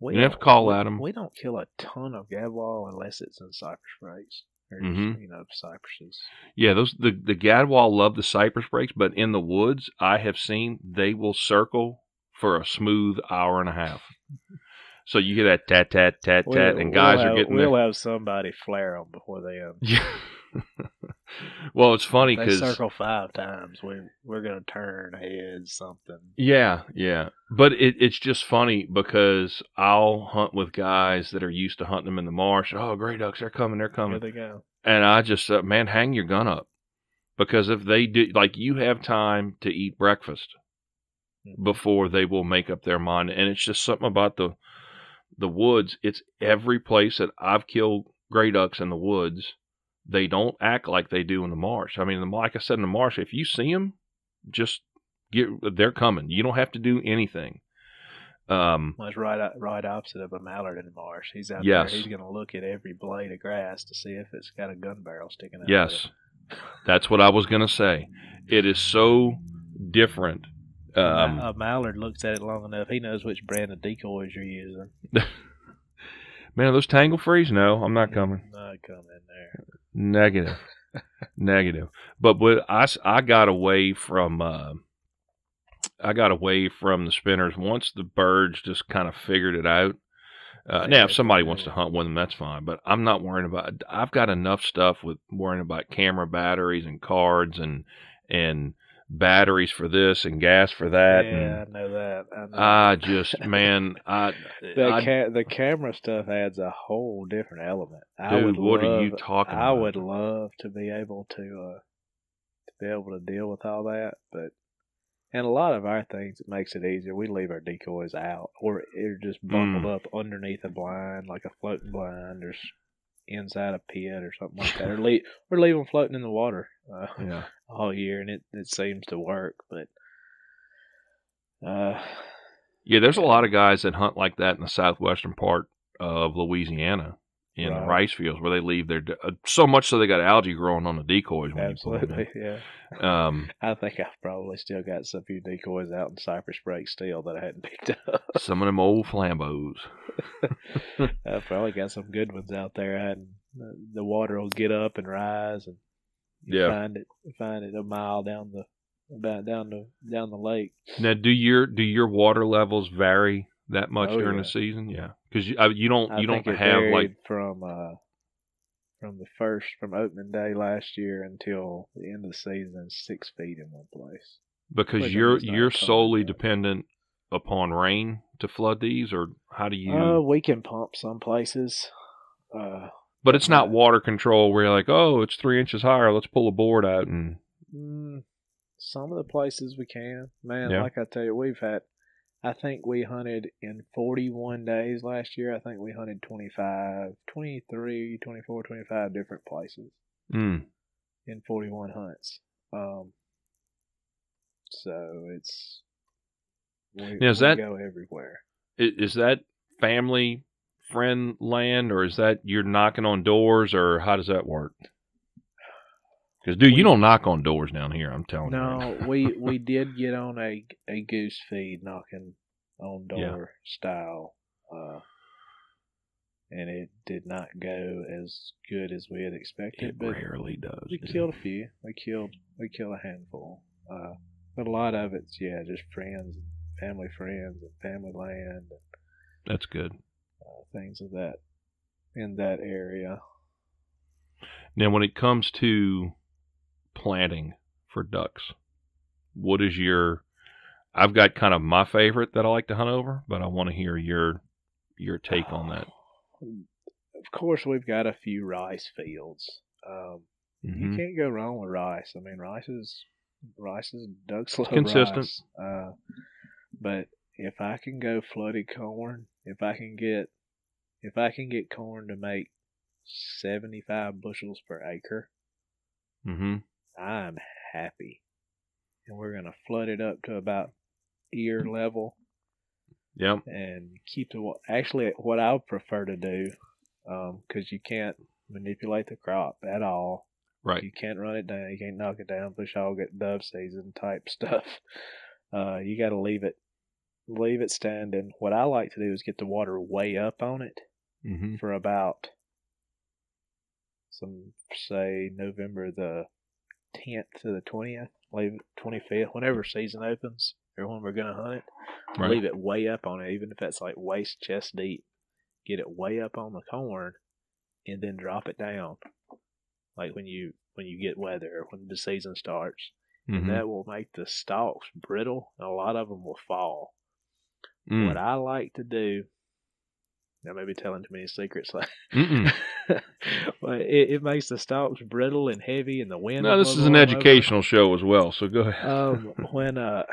We You have to call we- at 'em. We don't kill a ton of gadwall unless it's in cypress breaks. Or, Mhm. you know, cypresses. Yeah, those the the Gadwall love the cypress breaks, but in the woods, I have seen they will circle for a smooth hour and a half. So you hear that tat tat tat tat, and guys we'll are getting We'll there. have somebody flare them before they um, Yeah. well, it's funny because circle five times. We we're gonna turn heads something. yeah, yeah, but it, it's just funny because I'll hunt with guys that are used to hunting them in the marsh. Oh, gray ducks, they're coming, they're coming. Here they go. and I just uh, man, hang your gun up because if they do, like, you have time to eat breakfast Mhm. before they will make up their mind, and it's just something about the the woods. It's every place that I've killed gray ducks in the woods. They don't act like they do in the marsh. I mean, the- like I said in the marsh, if you see them, just get they're coming. You don't have to do anything. Um, Well, it's right right opposite of a mallard in the marsh. He's out Yes. there. He's gonna look at every blade of grass to see if it's got a gun barrel sticking out. yes, that's what I was gonna say. It is so different. Um, a mallard looks at it long enough. He knows which brand of decoys you're using. man, are those tangle frees? No, I'm not coming. Not coming there. Negative. Negative. But I I got away from uh, I got away from the spinners once the birds just kind of figured it out. Uh, now, if somebody wants to hunt with them, that's fine. But I'm not worrying about. I've got enough stuff with worrying about camera batteries and cards and and batteries for this and gas for that. yeah, And I know that. I know I just man, I, The, I ca- the camera stuff adds a whole different element. I dude, would what love, are you talking I about? would love to be able to uh, to be able to deal with all that, but and a lot of our things it makes it easier. We leave our decoys out, or they're just bundled Mm. up underneath a blind, like a floating blind, or inside a pit or something like that, or leave or leave them floating in the water uh, yeah. all year, and it it seems to work. But uh, Yeah, there's a lot of guys that hunt like that in the southwestern part of Louisiana in the Right. rice fields where they leave their uh, so much so they got algae growing on the decoys when absolutely, yeah. Um, I think I've probably still got some few decoys out in Cypress Break still that I hadn't picked up. some of them old Flambeaus. I've probably got some good ones out there. I hadn't, the water will get up and rise, and you Yeah. find it find it a mile down the about down the down the lake. Now, do your do your water levels vary that much Oh, during yeah. the season? Yeah, Because you, uh, you don't I you don't have like from uh, from the first from opening day last year until the end of the season, six feet in one place. because Which you're you're solely dependent upon rain to flood these, or how do you? Uh, we can pump some places. Uh, but it's not water control where you're like, oh, it's three inches higher. Let's pull a board out and mm, some of the places we can, man. Yeah. Like I tell you, we've had. I think we hunted in 41 days last year. I think we hunted 25, 23, 24, 25 different places. mm, in 41 hunts. Um, so it's we, Now, is that- go everywhere. Is that family friend land, or is that you're knocking on doors, or how does that work? Because dude, you don't knock on doors down here. I'm telling you. No, we we did get on a a goose feed knocking on door Yeah. style, uh, and it did not go as good as we had expected. it but rarely does. we dude. killed a few. We killed we killed a handful. Uh, but a lot of it's yeah, just friends, family friends, and family land. That's good. uh, things of that in that area. Now, when it comes to planting for ducks, what is your? I've got kind of my favorite that I like to hunt over, but I want to hear your your take on that. Of course, we've got a few rice fields. Um, Mhm. You can't go wrong with rice. I mean, rice is rice is duck's love Consistent. rice. Uh, but if I can go flooded corn, if I can get if I can get corn to make seventy five bushels per acre, Mhm. I'm happy. And we're gonna flood it up to about ear level Yep. and keep the actually what I would prefer to do because you can't manipulate the crop at all. Right. You can't run it down. You can't knock it down. Push all get dove season type stuff. Uh, you got to leave it, leave it standing. What I like to do is get the water way up on it Mhm. for about some say November the tenth to the twentieth, leave twenty fifth, whenever season opens or when we're gonna hunt it. Right. Leave it way up on it, even if that's like waist chest deep. Get it way up on the corn, and then drop it down, like when you when you get weather or when the season starts. Mhm. And that will make the stalks brittle, and a lot of them will fall. Mm. What I like to do, I may be telling too many secrets. but it, it makes the stalks brittle and heavy, and the wind. No, this is an them over. educational show as well. So go ahead. Um, when uh,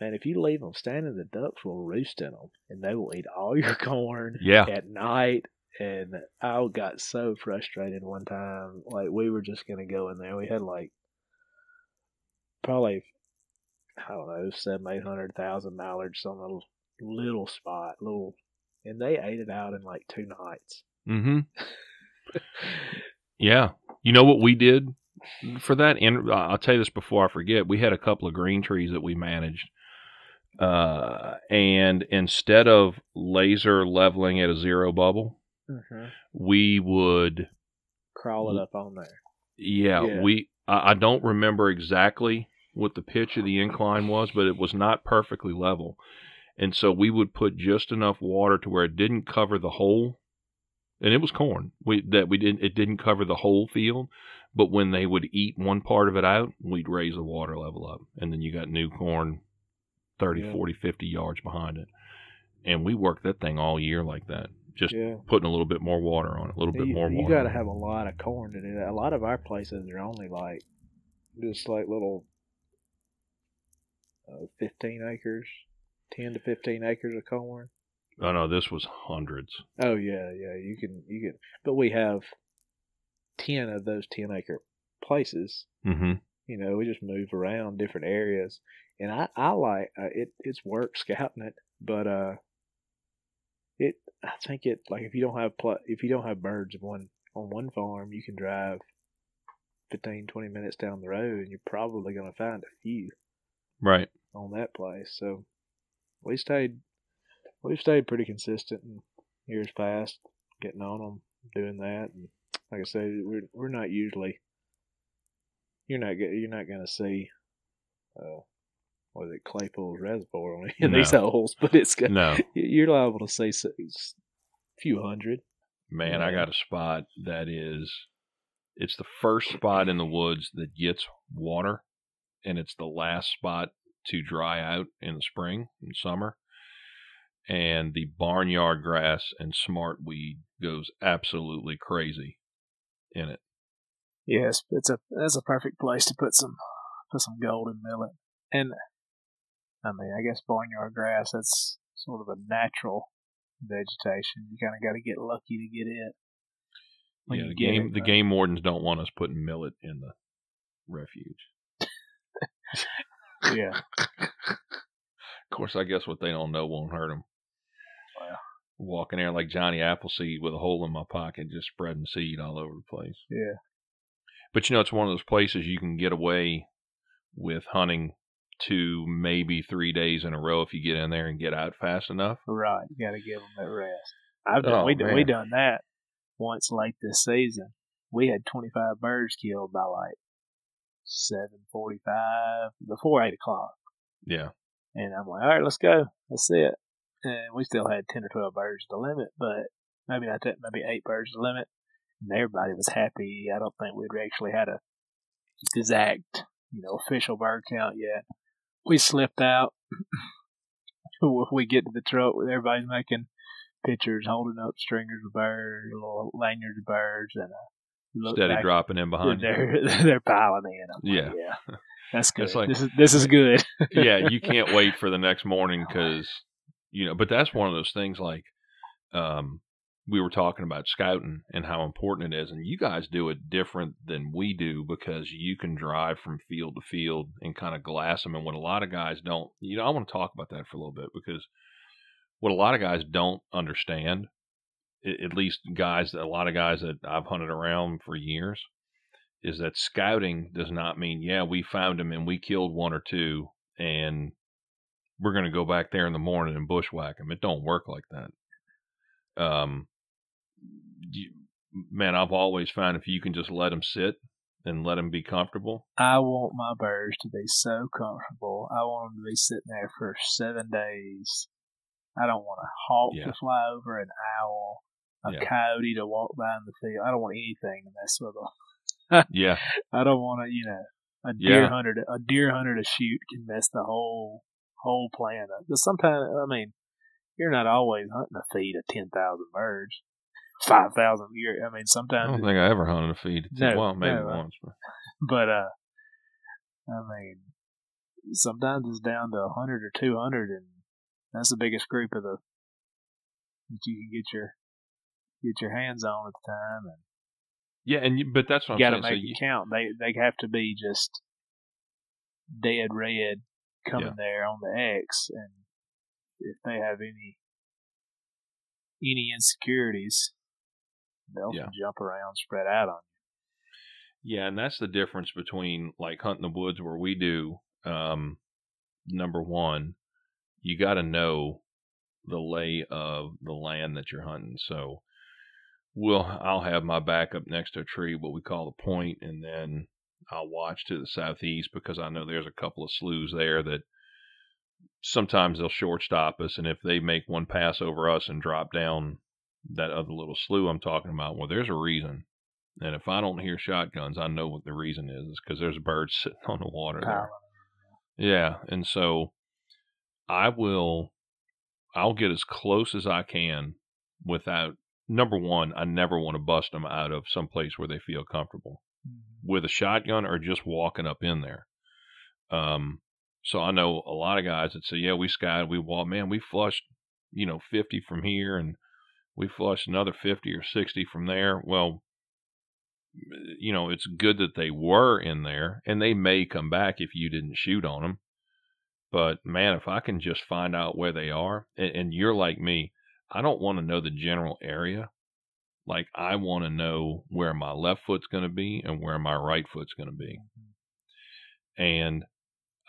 man, if you leave them standing, the ducks will roost in them, and they will eat all your corn yeah. at night. And I got so frustrated one time. Like we were just gonna go in there. We had like probably I don't know seven eight hundred thousand mallards on a little, little spot, little, and they ate it out in like two nights. Mm-hmm. Yeah. You know what we did for that? And I'll tell you this before I forget. We had a couple of green trees that we managed. Uh, and instead of laser leveling at a zero bubble, Mm-hmm. we would, Crawl it up on there. yeah, Yeah. we, I, I don't remember exactly what the pitch of the incline was, but it was not perfectly level. And so we would put just enough water to where it didn't cover the whole and it was corn. We that we didn't it didn't cover the whole field, but when they would eat one part of it out, we'd raise the water level up and then you got new corn 30, Yeah. 40, 50 yards behind it. And we worked that thing all year like that. Just yeah. putting a little bit more water on it, a little bit you, more you got to have a lot of corn to do that. A lot of our places are only like just like little uh, 15 acres, 10 to 15 acres of corn. Oh no, this was hundreds. Oh yeah, yeah. You can you can, but we have 10 of those 10 acre places. Mm-hmm. You know, we just move around different areas, and I I like uh, it. It's work scouting it, but uh, it I think it like if you don't have pl- if you don't have birds one on one farm, you can drive 15, 20 minutes down the road, and you're probably going to find a few Right. on that place. So we stayed we've stayed pretty consistent in years past, getting on them, doing that, and like I said, we're we're not usually you're not you're not going to see uh what is it Claypool's reservoir on any of these No. holes, but it's got, No. you're liable to see s- few hundred. Man, I got a spot that is it's the first spot in the woods that gets water and it's the last spot to dry out in the spring and summer. And the barnyard grass and smartweed goes absolutely crazy in it. Yes, it's a that's a perfect place to put some put some golden millet. And I mean, I guess barnyard grass that's sort of a natural vegetation. You kind of got to get lucky to get it. when yeah, the game it, the game wardens don't want us putting millet in the refuge. Yeah, Of course, I guess what they don't know won't hurt them. Walking there like Johnny Appleseed with a hole in my pocket, just spreading seed all over the place. yeah, But you know, it's one of those places you can get away with hunting two, maybe three days in a row if you get in there and get out fast enough. right. You got to give them that rest. I've done, Oh, we done, we done that once late this season. We had 25 birds killed by like 7:45 before eight o'clock. Yeah. And I'm like, all right, let's go. That's it. And we still had 10 or 12 birds to limit, but maybe not that, maybe eight birds to limit. And everybody was happy. I don't think we'd actually had a exact, you know, official bird count yet. We slipped out. we get to the truck with everybody's making pictures, holding up stringers of birds, little lanyards of birds, and uh, we look Steady back, dropping in behind you. They're, they're piling in. I'm like, Yeah. yeah. That's good. Like- this is this is good. yeah, you can't wait for the next morning because you know. But that's one of those things. Like, um, we were talking about scouting and how important it is, and you guys do it different than we do because you can drive from field to field and kind of glass them. And what a lot of guys don't, you know, I want to talk about that for a little bit because what a lot of guys don't understand, at least guys, a lot of guys that I've hunted around for years, is that scouting does not mean, yeah, we found him and we killed one or two and we're going to go back there in the morning and bushwhack him. It don't work like that. Um, you, man, I've always found if you can just let them sit and let them be comfortable. I want my birds to be so comfortable. I want them to be sitting there for seven days. I don't want a hawk Yeah. to fly over, an owl, a Yeah. coyote to walk by in the field. I don't want anything to mess with them. Yeah, I don't want to, you know, a deer Yeah. hunter to, a deer hunter to shoot can mess the whole whole plan up. But sometimes, I mean, you're not always hunting a feed of ten thousand birds, five thousand. You're, I mean, sometimes. I don't think I ever hunted a feed. No, well, maybe no, uh, once. But but uh, I mean, sometimes it's down to a hundred or two hundred, and that's the biggest group of the that you can get your get your hands on at the time, and yeah, and you, but that's what you I'm got to make so you, count. They they have to be just dead red coming Yeah. there on the X, and if they have any any insecurities, they'll Yeah. jump around, spread out on you. Yeah, and that's the difference between like hunting the woods where we do. Um, number one, you got to know the lay of the land that you're hunting. So, we'll I'll have my back up next to a tree, what we call the point, and then I'll watch to the southeast because I know there's a couple of sloughs there that sometimes they'll shortstop us, and if they make one pass over us and drop down that other little slough I'm talking about, well, there's a reason. And if I don't hear shotguns, I know what the reason is. Is because there's birds sitting on the water there. Yeah, and so I will I'll get as close as I can without number one, I never want to bust them out of some place where they feel comfortable with a shotgun or just walking up in there. Um so I know a lot of guys that say, Yeah, we scouted, we walked man, we flushed, you know, fifty from here and we flushed another fifty or sixty from there. Well, you know, it's good that they were in there and they may come back if you didn't shoot on them. But man, if I can just find out where they are, and, and you're like me, I don't want to know the general area. Like, I want to know where my left foot's going to be and where my right foot's going to be. Mm. And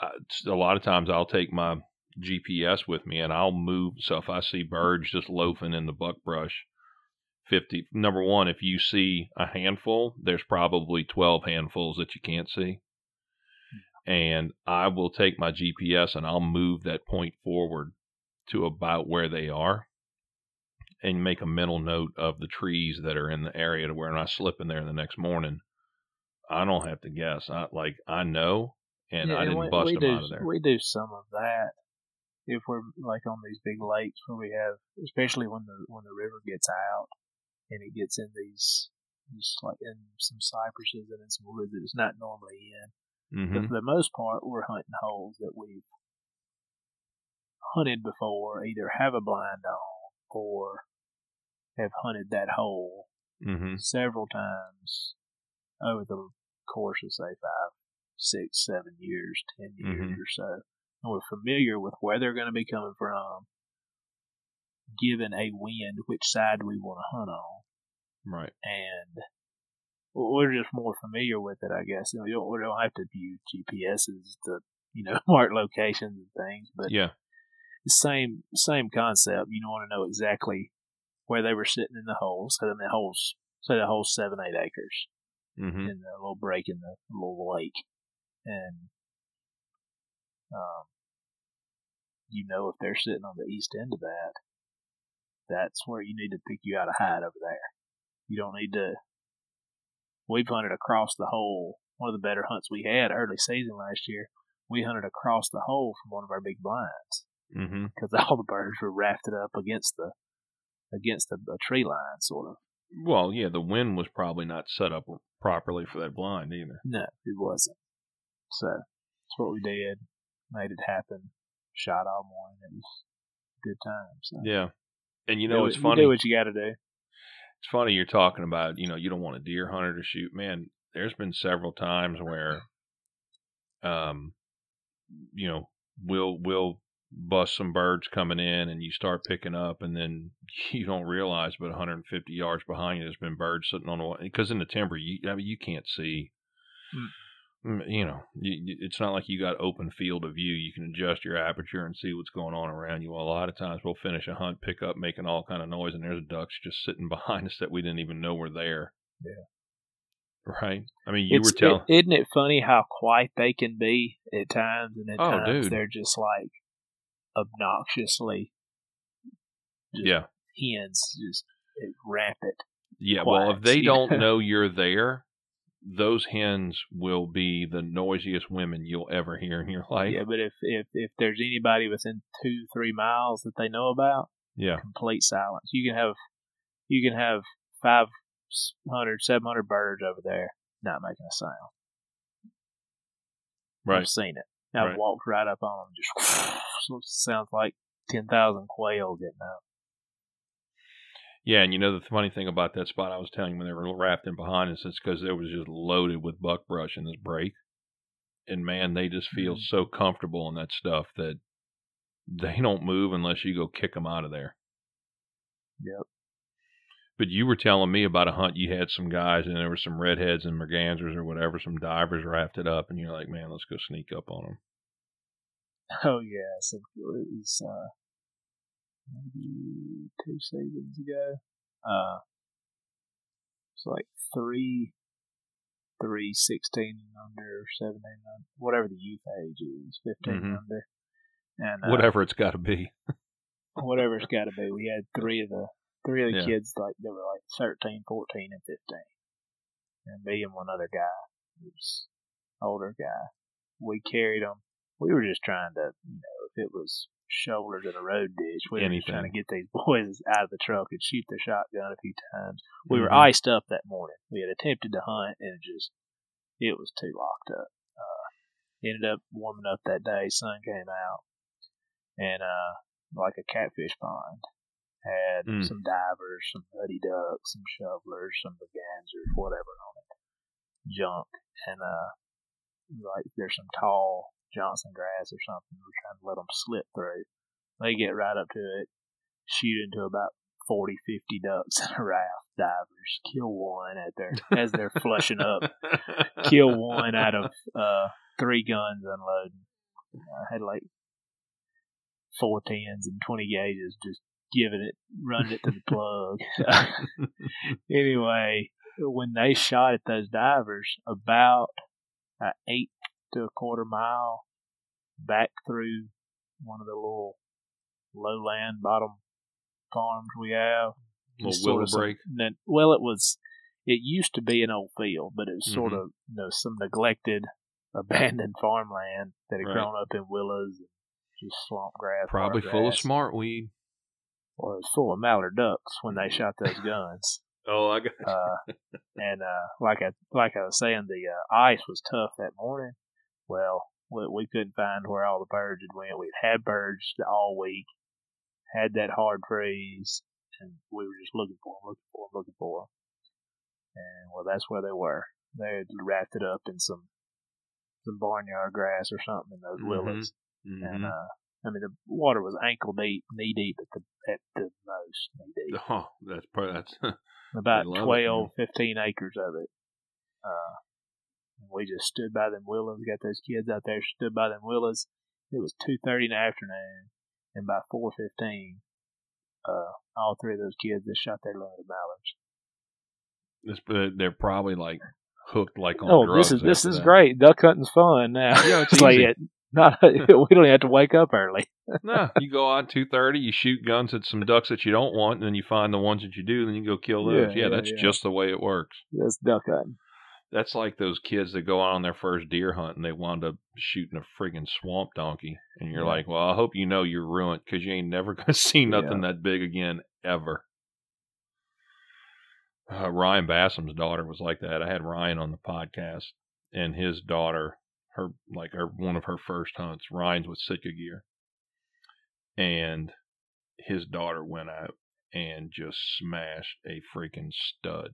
uh, a lot of times I'll take my GPS with me and I'll move. So if I see mm. birds just loafing in the buckbrush, 50 number one if you see a handful there's probably 12 handfuls that you can't see mm. and i will take my gps and i'll move that point forward to about where they are and make a mental note of the trees that are in the area to where when I slip in there the next morning, I don't have to guess. I like I know, and I didn't we, bust we them do, out of there. We do some of that if we're like on these big lakes where we have, especially when the when the river gets out and it gets in these, just like in some cypresses and in some woods that it's not normally in. hmm But for the most part, we're hunting holes that we've hunted before, either have a blind on or have hunted that hole hmm several times over the course of say five, six, seven years, ten years Mhm. or so. And we're familiar with where they're going to be coming from, given a wind, which side we want to hunt on, Right. and we're just more familiar with it, I guess. And we don't, we don't have to view GPSs to, you know, mark locations and things, but Yeah. same same concept. You don't want to know exactly where they were sitting in the holes. So then the hole's say the hole's seven eight acres hmm in the little break in the little lake, and um, you know if they're sitting on the east end of that, that's where you need to pick you out a hide over there. You don't need to. We've hunted across the hole. One of the better hunts we had early season last year. We hunted across the hole from one of our big blinds because all the birds were rafted up against the against a, a tree line, sort of. Well, yeah, the wind was probably not set up properly for that blind either. No, it wasn't. So that's what we did. Made it happen. Shot all morning. It was a good time. So Yeah. And you know, it's funny. You do what you got to do. it's funny you're talking about you know you don't want a deer hunter to shoot man there's been several times where um you know we'll we'll bust some birds coming in and you start picking up and then you don't realize but 150 yards behind you there's been birds sitting on the because in the timber you I mean you can't see. Mm, you know you, it's not like you got open field of view. You can adjust your aperture and see what's going on around you. A lot of times we'll finish a hunt pick up making all kind of noise and there's ducks just sitting behind us that we didn't even know were there. Yeah. right? I mean you It's, were telling is isn't it funny how quiet they can be at times, and at Oh, times dude. they're just like obnoxiously just yeah hens, just rampant. yeah well if they don't know? know you're there those hens will be the noisiest women you'll ever hear in your life yeah, but if, if if there's anybody within two three miles that they know about, yeah complete silence. You can have you can have 500, 700 birds over there not making a sound. right I've seen it. I've Right. walked right up on them. Just sounds like ten thousand quail getting up. Yeah, and you know the funny thing about that spot I was telling you when they were wrapped in behind us, it's because it was just loaded with buckbrush in this break, and man, they just feel Mhm. so comfortable in that stuff that they don't move unless you go kick them out of there. Yep. But you were telling me about a hunt you had some guys, and there were some redheads and mergansers or whatever, some divers rafted up, and you're like, man, let's go sneak up on them. Oh yeah, so it was uh, maybe two seasons ago. Uh, it's like three, three sixteen and under, seventeen and under, whatever the youth age is, 15 and Mhm. under, and uh, Whatever it's got to be. whatever it's got to be. We had three of the three of the Yeah. kids like they were like 13, 14, and fifteen, and me and one other guy, who's older guy. We carried them. We were just trying to, you know, if it was shoulders in a road ditch, we were just trying to get these boys out of the truck and shoot their shotgun a few times. We were Mhm. iced up that morning. We had attempted to hunt, and it just it was too locked up. Uh, ended up warming up that day. Sun came out, and uh, like a catfish pond had Mm. some divers, some nutty ducks, some shovelers, some mergansers, whatever on it, junk, and uh, like there's some tall Johnson grass or something. We're trying to let them slip through. They get right up to it, shoot into about 40, 50 ducks in a raft. Divers kill one at their as they're flushing up. Kill one out of uh, three guns unloading. I had like four tens and twenty gauges, just giving it, running it to the plug. anyway, when they shot at those divers, about an eight to a quarter mile back through one of the little lowland bottom farms we have. Little sort willow of some- break. then- well, it was. It used to be an old field, but it was sort Mhm. of you know some neglected, abandoned farmland that had Right. grown up in willows and just swamp grass. Probably full of grass. smartweed. Well, it was full of mallard ducks when they shot those guns. Oh, I got Uh, and uh, like I like I was saying, the uh, ice was tough that morning. Well, we, we couldn't find where all the birds had went. We'd had birds all week, had that hard freeze, and we were just looking for them, looking for them, looking for them. And well, that's where they were. They had wrapped it up in some some barnyard grass or something in those Mhm. willows. Mhm. And uh, I mean, the water was ankle deep, knee deep at the at the most, knee deep Oh, that's part. That's about love it, 12, 15 acres of it. Uh, we just stood by them willows, got those kids out there, stood by them willows. It was 2.30 in the afternoon, and by 4.15, uh, all three of those kids just shot their load of mallards. this, uh, they're probably like hooked like on Oh, drugs. this is this is that. great. Duck hunting's fun now. Yeah, it's like easy. it, not we don't have to wake up early. no, you go out two thirty, you shoot guns at some ducks that you don't want, and then you find the ones that you do, then you go kill those. Yeah, Yeah, yeah, that's yeah. just the way it works. That's duck hunting. That's like those kids that go out on their first deer hunt and they wound up shooting a friggin' swamp donkey, and you're like, well, I hope you know you're ruined because you ain't never gonna see nothing that big again ever. Uh, Ryan Bassam's daughter was like that. I had Ryan on the podcast, and his daughter, her like her one of her first hunts. Ryan's with Sitka Gear, and his daughter went out and just smashed a freaking stud,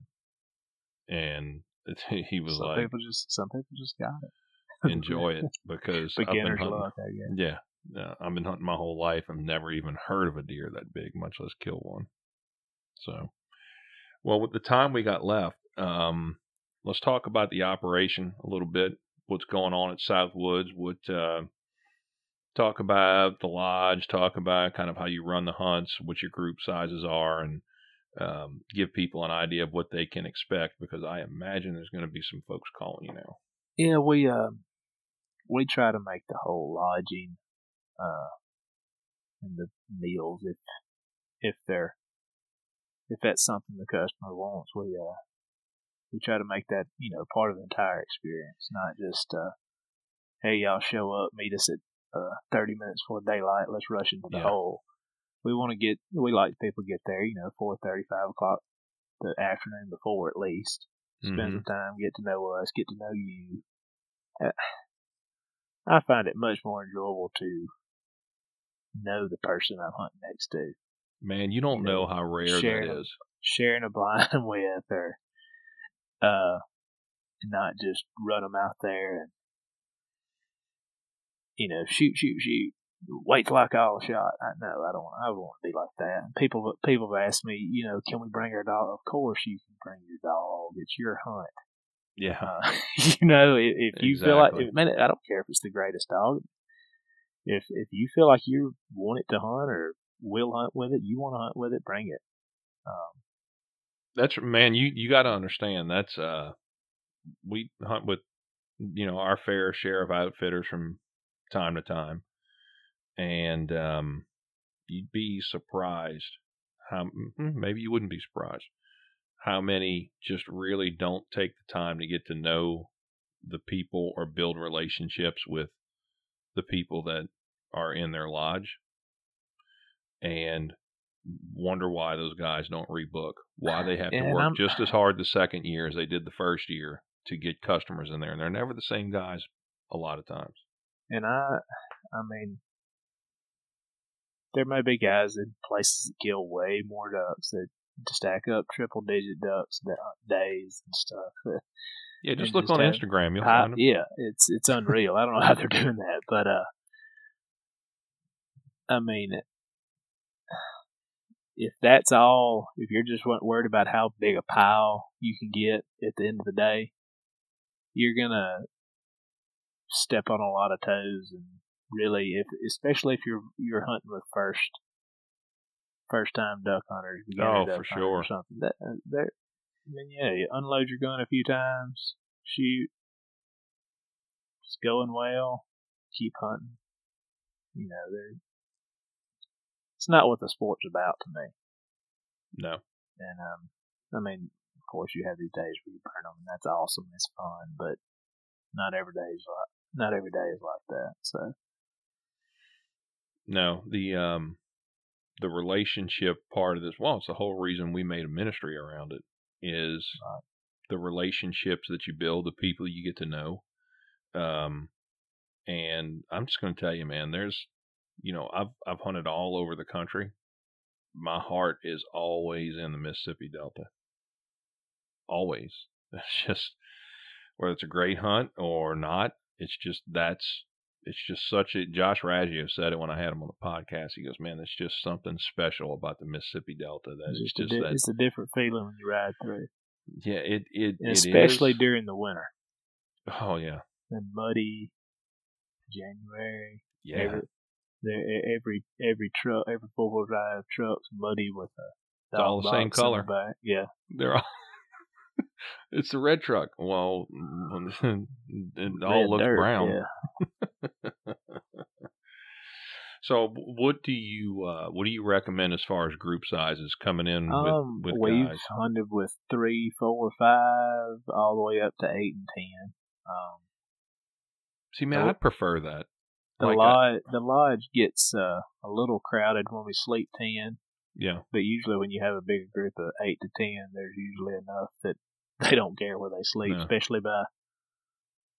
and he was some like, people just some people just got it. enjoy it because I've been Beginner's hunting. luck. Yeah, yeah, I've been hunting my whole life. I've never even heard of a deer that big, much less kill one. So, well, with the time we got left, um, let's talk about the operation a little bit. What's going on at Southwoods? What uh, talk about the lodge? Talk about kind of how you run the hunts, what your group sizes are, and um, give people an idea of what they can expect. Because I imagine there's going to be some folks calling you now. Yeah, we um we try to make the whole lodging uh and the meals if if they're if that's something the customer wants, we uh we try to make that, you know, part of the entire experience, not just uh hey y'all show up, meet us at uh thirty minutes before daylight, let's rush into the Yeah. hole. We want to get we like people get there, you know, four thirty, five o'clock the afternoon before at least spend Mhm. some time, get to know us, get to know you. Uh, I find it much more enjoyable to know the person I'm hunting next to, Man, you don't You know know, how rare that sharing a blind with, or uh, not just run them out there and you know shoot, shoot, shoot. Wait till I call a shot. I know I don't. I don't want to be like that. And people, people have asked me, you know, can we bring our dog? Of course, you can bring your dog. It's your hunt. Yeah. Uh, you know, if, if you feel like, Exactly. man, I don't care if it's the greatest dog. If if you feel like you want it to hunt or will hunt with it, you want to hunt with it, bring it. Um, that's man you you got to understand that's uh we hunt with you know our fair share of outfitters from time to time and um you'd be surprised how mm, maybe you wouldn't be surprised how many just really don't take the time to get to know the people or build relationships with the people that are in their lodge and wonder why those guys don't rebook why they have to And work I'm- just as hard the second year as they did the first year to get customers in there and they're never the same guys a lot of times and I, I mean, there may be guys in places that kill way more ducks that stack up triple digit ducks that days and stuff. Yeah just And look just on have instagram you'll I- find them yeah, it's it's unreal. I don't know how they're doing that, but uh, I mean, if that's all, if you're just worried about how big a pile you can get at the end of the day, you're gonna step on a lot of toes, and really, if especially if you're you're hunting with first first time duck hunters, Oh, duck for sure. something. That uh, that I mean, yeah, you unload your gun a few times, shoot, it's going well, keep hunting. You know, they're it's not what the sport's about to me. No. And um, I mean, of course, you have these days where you burn them, and that's awesome. It's fun, but not every day is like not every day is like that. So No, the um the relationship part of this, well, it's the whole reason we made a ministry around it is Right. the relationships that you build, the people you get to know. Um and I'm just going to tell you, man, there's you know, I've I've hunted all over the country. My heart is always in the Mississippi Delta. Always. It's just whether it's a great hunt or not, it's just that's it's just such a Josh Raggio said it when I had him on the podcast. He goes, "Man, it's just something special about the Mississippi Delta that it's just, di- that it's a different feeling when you ride through, yeah, it it, it especially is. during the winter oh yeah, and muddy January. yeah, Every, every every truck, every four wheel drive truck's muddy with a It's all the same color. back. Yeah, they're all. it's a red truck. Well, it all Red looks dirt, brown. Yeah. So, what do you uh, what do you recommend as far as group sizes coming in Um, with with we've guys? hunted with three, four, five, all the way up to eight and ten. Um, See, man, the- I prefer that. The Like, uh, lodge, the lodge gets uh, a little crowded when we sleep ten, Yeah, but usually when you have a bigger group of eight to ten, there's usually enough that they don't care where they sleep, No. especially by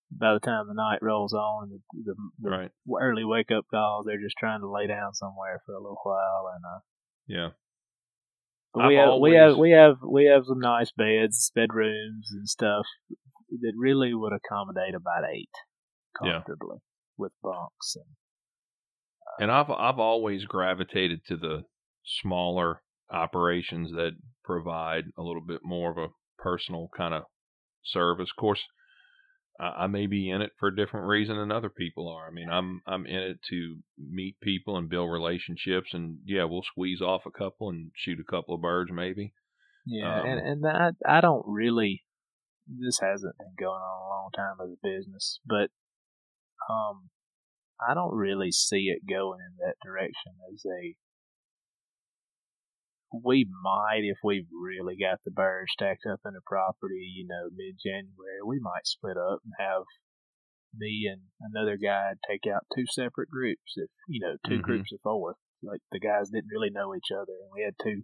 by the time the night rolls on and the, the, the right. early wake up calls. They're just trying to lay down somewhere for a little while, and uh, Yeah, but we I've have we have we have we have some nice beds, bedrooms, and stuff that really would accommodate about eight comfortably with bunks and and I've I've always gravitated to the smaller operations that provide a little bit more of a personal kind of service. Of course, I, may be in it for a different reason than other people are. I mean, I'm I'm in it to meet people and build relationships, and yeah, we'll squeeze off a couple and shoot a couple of birds, maybe. Yeah, and Um, and that I don't really. This hasn't been going on a long time as a business, but um, I don't really see it going in that direction as a. We might, if we've really got the birds stacked up in a property, you know, mid January, we might split up and have me and another guy take out two separate groups. If you know, 2 Mhm. groups of four, like the guys didn't really know each other, and we had two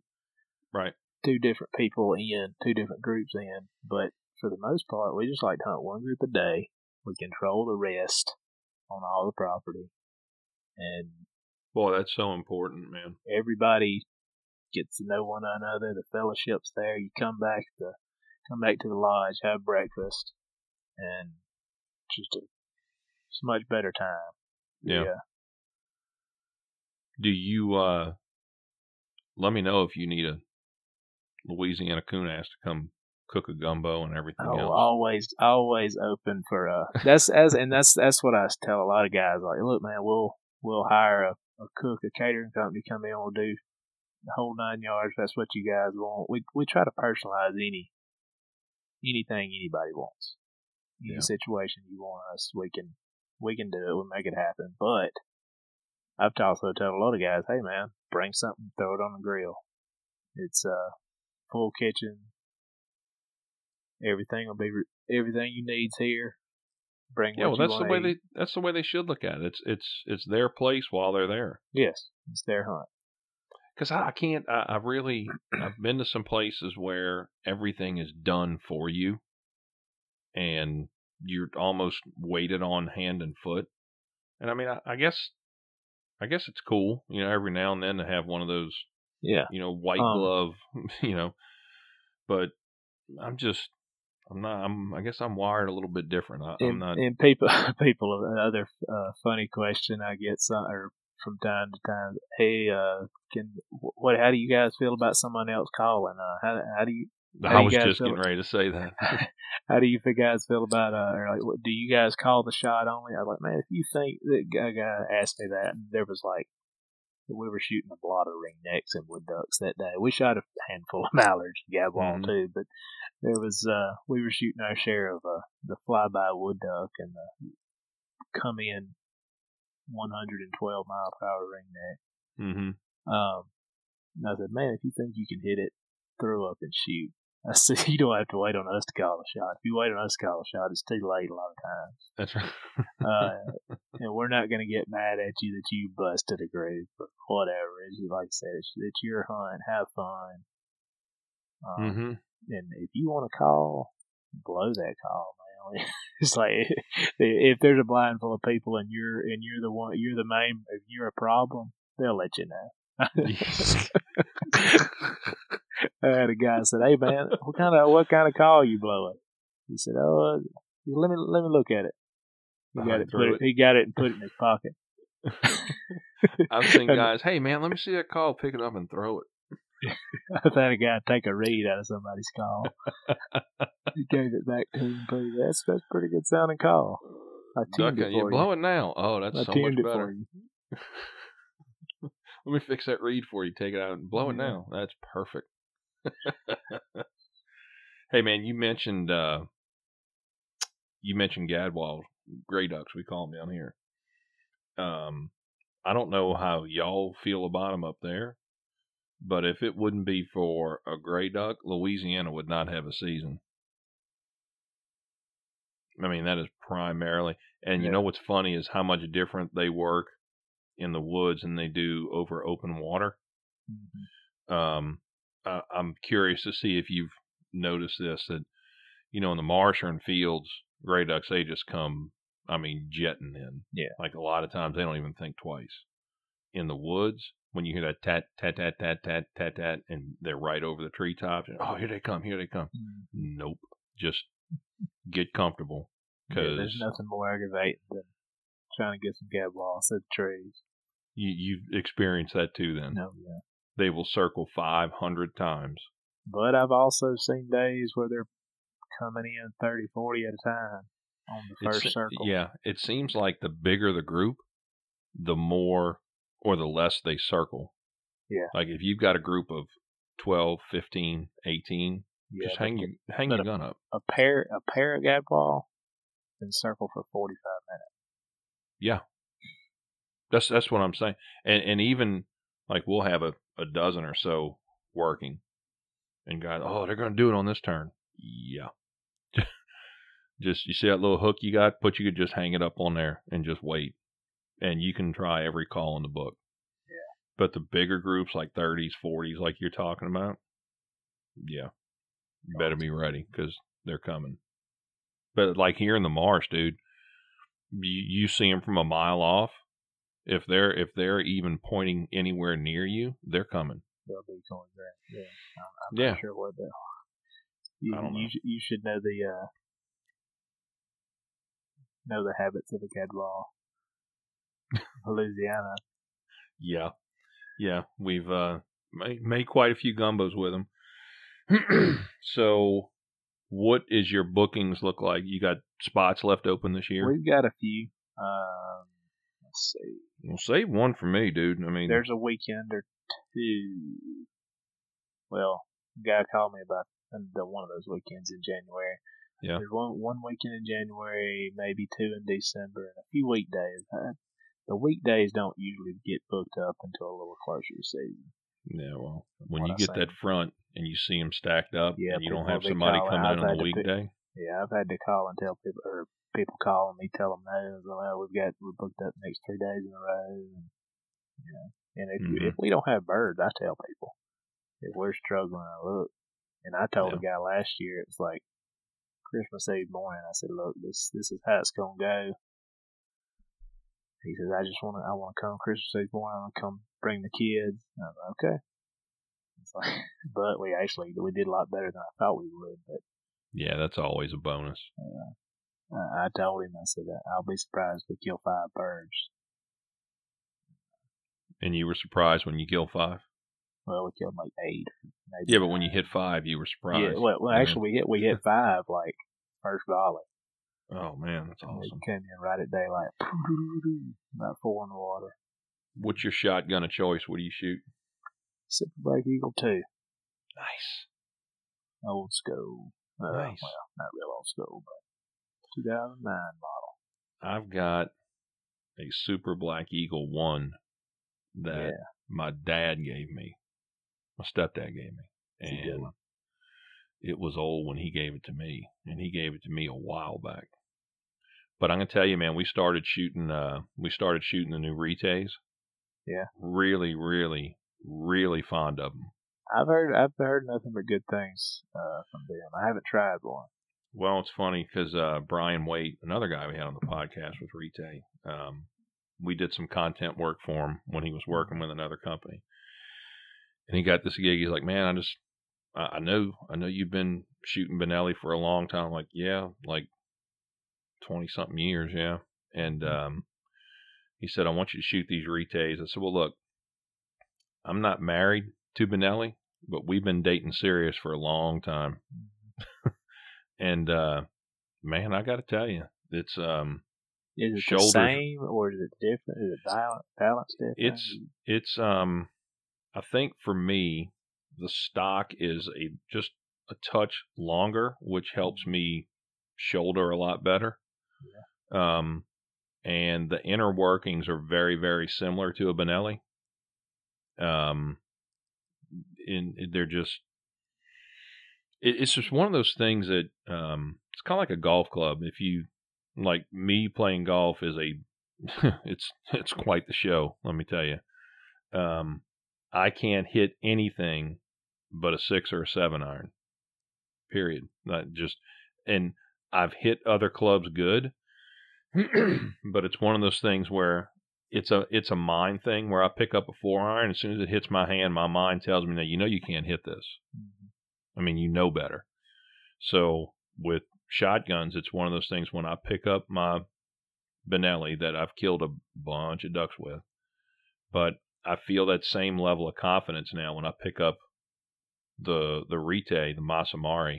Right. two different people in, two different groups in, but for the most part, we just like to hunt one group a day. We control the rest on all the property, and Boy, that's so important, man. everybody gets to know one another. The fellowship's there. You come back to come back to the lodge, have breakfast, and just a it's a much better time. Yeah. Do you uh let me know if you need a Louisiana coon ass to come cook a gumbo and everything Oh, else. always, always open for uh. That's as and that's that's what I tell a lot of guys. Like, look, man, we'll we'll hire a, a cook, a catering company, come in, we'll do the whole nine yards. That's what you guys want. We we try to personalize any anything anybody wants. Any Yeah. situation you want us, we can we can do it. We'll make it happen. But I've also told a lot of guys, hey man, bring something, throw it on the grill. It's uh full kitchen, Everything will be everything you need's here. Bring yeah, well, that's the way eat. they that's the way they should look at it. It's it's it's their place while they're there. Yes, it's their hunt. Because I, I can't. I, I really. I've been to some places where everything is done for you, and you're almost waited on hand and foot. And I mean, I, I guess, I guess it's cool, you know, every now and then to have one of those, Yeah, you know, white Um, glove, you know. But I'm just, I'm not. I'm. I guess I'm wired a little bit different. I, I'm not. and people, people. Another uh, funny question I get some, or from time to time. Hey, uh, can what? How do you guys feel about someone else calling? Uh, how how do you how I was just getting ready to say that. how do you guys feel about uh, or like, what, do you guys call the shot only? I was like, man, if you think that guy, guy asked me that, and there was like, we were shooting a blotter ringnecks and wood ducks that day. We shot a handful of mallards and Mhm. too, but there was uh, we were shooting our share of uh, the flyby wood duck and the come in 112 mile per hour ringneck. hmm Um, and I said, man, if you think you can hit it throw up and shoot. I said, you don't have to wait on us to call a shot. If you wait on us to call a shot, it's too late a lot of times. That's right. Uh, and we're not going to get mad at you that you busted a group or whatever. It's like I said, it's, it's your hunt. Have fun. Um, hmm And if you want to call, blow that call, man. It's like if there's a blind full of people and you're and you're the one, you're the main. If you're a problem, they'll let you know. I had a guy said, "Hey man, what kind of what kind of call you blowing?" He said, "Oh, uh, let me let me look at it." He got it, put it. he got it and put it in his pocket. I've seen guys, hey man, let me see that call, pick it up and throw it. I've had a guy take a reed out of somebody's call. he gave it back to him. But that's that's pretty good sounding call. I tuned it it. You for blow it now. Oh, that's I so much better. for. Let me fix that reed for you. Take it out and blow it now. That's perfect. hey man, you mentioned uh you mentioned gadwall gray ducks. We call them down here. Um, I don't know how y'all feel about them up there, but if it wouldn't be for a gray duck, Louisiana would not have a season. I mean, that is primarily, and you know what's funny is how much different they work in the woods than they do over open water. Mhm. Um, I, I'm curious to see if you've noticed this that you know in the marsh or in fields, gray ducks they just come. I mean, jetting in. Yeah. Like a lot of times they don't even think twice. In the woods, when you hear that tat tat tat tat tat tat tat, and they're right over the treetops, and oh here they come, here they come. Mhm. Nope, just get comfortable Yeah, because there's nothing more aggravating than trying to get some gadwalls at the trees. you you've experienced that too. Then No, yeah. they will circle five hundred times. But I've also seen days where they're coming in 30, 40 at a time on the first se- circle. Yeah, it seems like the bigger the group, the more or the less they circle. Yeah. Like if you've got a group of 12, 15, 18, Yeah, just hang your hang but your gun up. a pair a pair of gadwall can circle for 45 minutes. Yeah. That's that's what I'm saying. And and even like we'll have a, a dozen or so working. And guys, oh, they're gonna do it on this turn. Yeah. just you see that little hook you got, put you could just hang it up on there and just wait. And you can try every call in the book. Yeah. But the bigger groups like 30s, 40s, like you're talking about, yeah, you better be ready because they're coming. But like here in the marsh, dude, you, you see them from a mile off. If they're if they're even pointing anywhere near you, they're coming. They'll be going ground. Yeah, I'm, I'm Yeah. not sure what the. You, I don't know. you, you should know the uh, know the habits of a gadwall. Louisiana. Yeah, yeah, we've uh made, quite a few gumbos with them. so, what is your bookings look like? You got spots left open this year? We've got a few. Um, let's see. Well, save one for me, dude. I mean, There's a weekend or two. Well, a guy called me about the one of those weekends in January. Yeah. There's one one weekend in January, maybe two in December, and a few weekdays. The weekdays don't usually get booked up until a little closer to season. yeah. Well, when you I get say. that front and you see them stacked up, Yeah, and you don't have somebody coming in on a to pick- weekday. Yeah, I've had to call and tell people, or people calling me, tell them no. Well, we've got we're booked up next three days in a row. And, you know, and if Mhm. if we don't have birds, I tell people if we're struggling, I look. And I told Yeah. a guy last year, it was like Christmas Eve morning. I said, look, this this is how it's gonna go. He says, I just want to, I want to come Christmas Eve morning. I want to come bring the kids. And I'm like, okay. It's like, but we actually we did a lot better than I thought we would. But Yeah, that's always a bonus. I, I told him, I said, I'll be surprised if we kill five birds. And you were surprised when you kill five. Well, we killed like eight, maybe. Yeah, but when you hit five, you were surprised. yeah, well, well, actually, we hit we hit five like first volley. Oh man, that's awesome. They came in right at daylight, about four in the water. What's your shotgun of choice? What do you shoot? Super Black Eagle two, Nice. old school. Uh, Nice. Well, not real old school, but 2009 model. I've got a Super Black Eagle one that Yeah. my dad gave me. My stepdad gave me. It's a good and. It was old when he gave it to me, and he gave it to me a while back. But I'm gonna tell you, man, we started shooting. Uh, we started shooting the new Retays. Yeah. Really, really, really fond of them. I've heard I've heard nothing but good things uh, from them. I haven't tried one. Well, it's funny because uh, Brian Waite, another guy we had on the podcast with Retay, um, we did some content work for him when he was working with another company, and he got this gig. He's like, "Man, I just, I, I know, I know you've been shooting Benelli for a long time." I'm like, yeah, like twenty something years, yeah. And um, he said, "I want you to shoot these Retays." I said, "Well, look, I'm not married to Benelli, but we've been dating serious for a long time." and uh man i gotta tell you it's um Is it Shoulders. the same or is it different? Is it balance balance different? it's it's um i think for me the stock is a just a touch longer which helps me shoulder a lot better. Um and the inner workings are very very similar to a benelli. Um in they're just it, it's just one of those things that um it's kind of like a golf club. If you like me playing golf is a it's it's quite the show let me tell you. Um i can't hit anything but a six or a seven iron period not just and i've hit other clubs good but it's one of those things where it's a it's a mind thing where i pick up a four iron as soon as it hits my hand my mind tells me that you know you can't hit this Mhm. I mean, you know better. So with shotguns, it's one of those things when I pick up my Benelli that I've killed a bunch of ducks with, but I feel that same level of confidence now when I pick up the the Retay, the Masai Mara.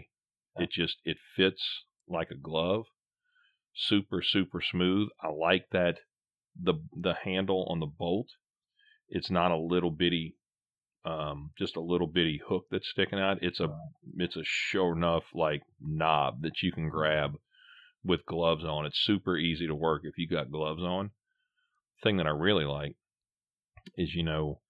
It just it fits like a glove, super super smooth. I like that the the handle on the bolt. It's not a little bitty um, just a little bitty hook that's sticking out. It's a it's a sure enough like knob that you can grab with gloves on. It's super easy to work if you got gloves on. Thing that I really like is you know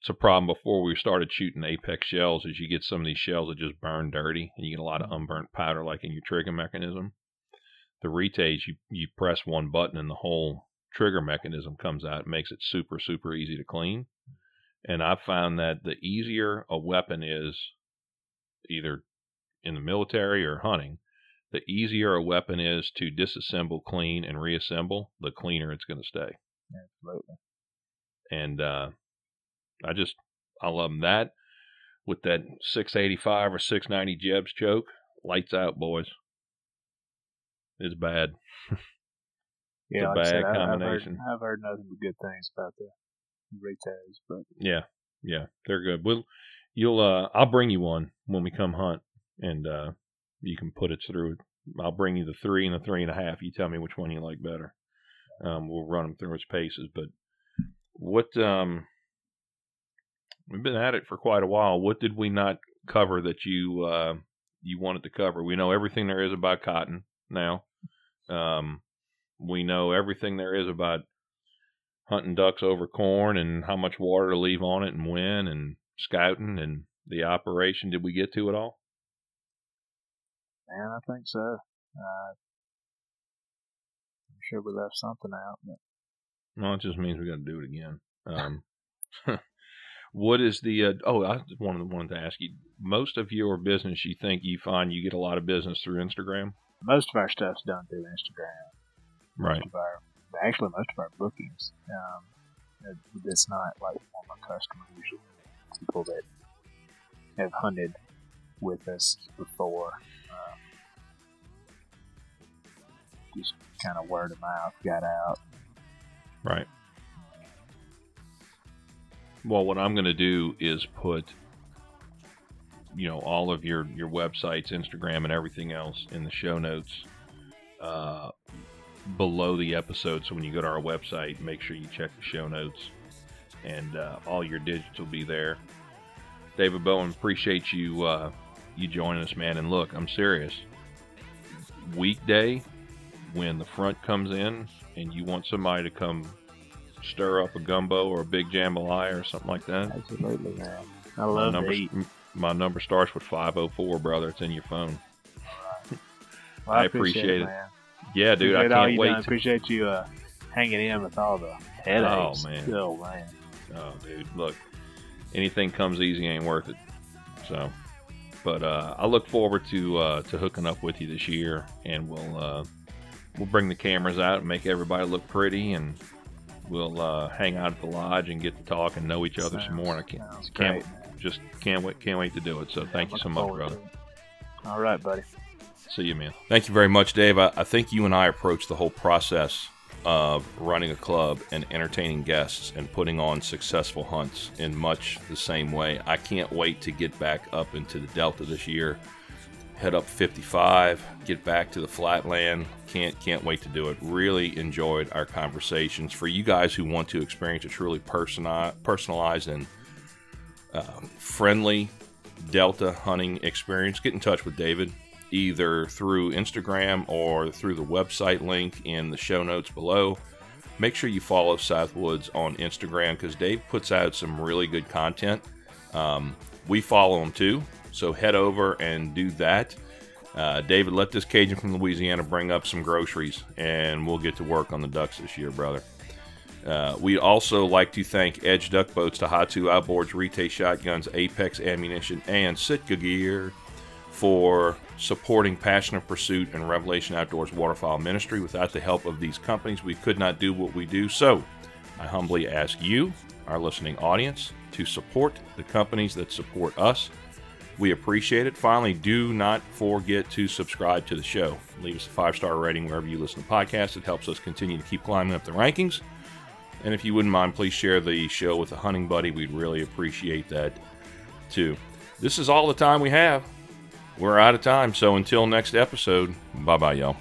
it's a problem before we started shooting apex shells is you get some of these shells that just burn dirty and you get a lot of unburnt powder like in your trigger mechanism. The retays you you press one button and the whole trigger mechanism comes out. It makes it super super easy to clean. And I've found that the easier a weapon is, either in the military or hunting, the easier a weapon is to disassemble, clean, and reassemble, the cleaner it's going to stay. Absolutely. And uh, I just, I love 'em. that with that 685 or 690 Jebs choke. Lights out, boys. It's bad. Yeah, a like I said, bad I- I've heard, combination. I've heard nothing but good things about the Retays, but Yeah, yeah, they're good. We'll, you'll, uh, I'll bring you one when we come hunt, and uh, you can put it through. I'll bring you the three and the three and a half. You tell me which one you like better. Um, we'll run them through its paces. But what, um, we've been at it for quite a while. What did we not cover that you, uh, you wanted to cover? We know everything there is about cotton now. Um, we know everything there is about hunting ducks over corn and how much water to leave on it and when and scouting and the operation. Did we get to it all? man, I think so. Uh, I'm sure we left something out, but No, it just means we got to do it again. Um, what is the? Uh, oh, I wanted wanted to ask you. Most of your business, you think you find you get a lot of business through Instagram, most of our stuff's done through Instagram. right? Most of our, actually, most of our bookings. Um, it- it's not like former customers, people that have hunted with us before. Um, just kind of word of mouth got out. Right. Well, what I'm going to do is put, you know, all of your your websites, Instagram, and everything else in the show notes uh, below the episode. So when you go to our website, make sure you check the show notes, and uh, all your digits will be there. David Bowen, appreciate you uh, you joining us, man. And look, I'm serious. Weekday, when the front comes in, and you want somebody to come stir up a gumbo or a big jambalaya or something like that. Absolutely, man. I love to numbers, eat. My number starts with 504, brother. It's in your phone. Well, I appreciate it. man. Yeah, dude, appreciate I can't wait. done. to- Appreciate you uh, hanging in with all the headaches. Oh, man. Oh man. Oh, dude, look, anything comes easy ain't worth it. So, but uh, I look forward to uh, to hooking up with you this year, and we'll uh, we'll bring the cameras out and make everybody look pretty, and we'll uh, hang out at the lodge and get to talk and know each other some more. And I can't, can't great. just can't wait can't wait to do it. So thank you so much, brother. All right, buddy. See you, man. Thank you very much, Dave. I, I think you and I approached the whole process of running a club and entertaining guests and putting on successful hunts in much the same way. I can't wait to get back up into the Delta this year. Head up 55, get back to the flatland. Can't can't wait to do it. Really enjoyed our conversations. For you guys who want to experience a truly personalized and um, friendly Delta hunting experience, get in touch with David either through Instagram or through the website link in the show notes below. Make sure you follow Southwoods on Instagram because Dave puts out some really good content. Um, we follow him too, so head over and do that. Uh, David, let this Cajun from Louisiana bring up some groceries, and we'll get to work on the ducks this year, brother. Uh, we'd also like to thank Edge Duck Boats, Tohatsu Outboards, Retay Shotguns, Apex Ammunition, and Sitka Gear for supporting Passion of Pursuit and Revelation Outdoors Waterfowl Ministry. Without the help of these companies, we could not do what we do. So, I humbly ask you, our listening audience, to support the companies that support us. We appreciate it. Finally, do not forget to subscribe to the show. Leave us a five star rating wherever you listen to podcasts. It helps us continue to keep climbing up the rankings. And if you wouldn't mind, please share the show with a hunting buddy. We'd really appreciate that too. This is all the time we have. We're out of time. So until next episode, bye bye, y'all.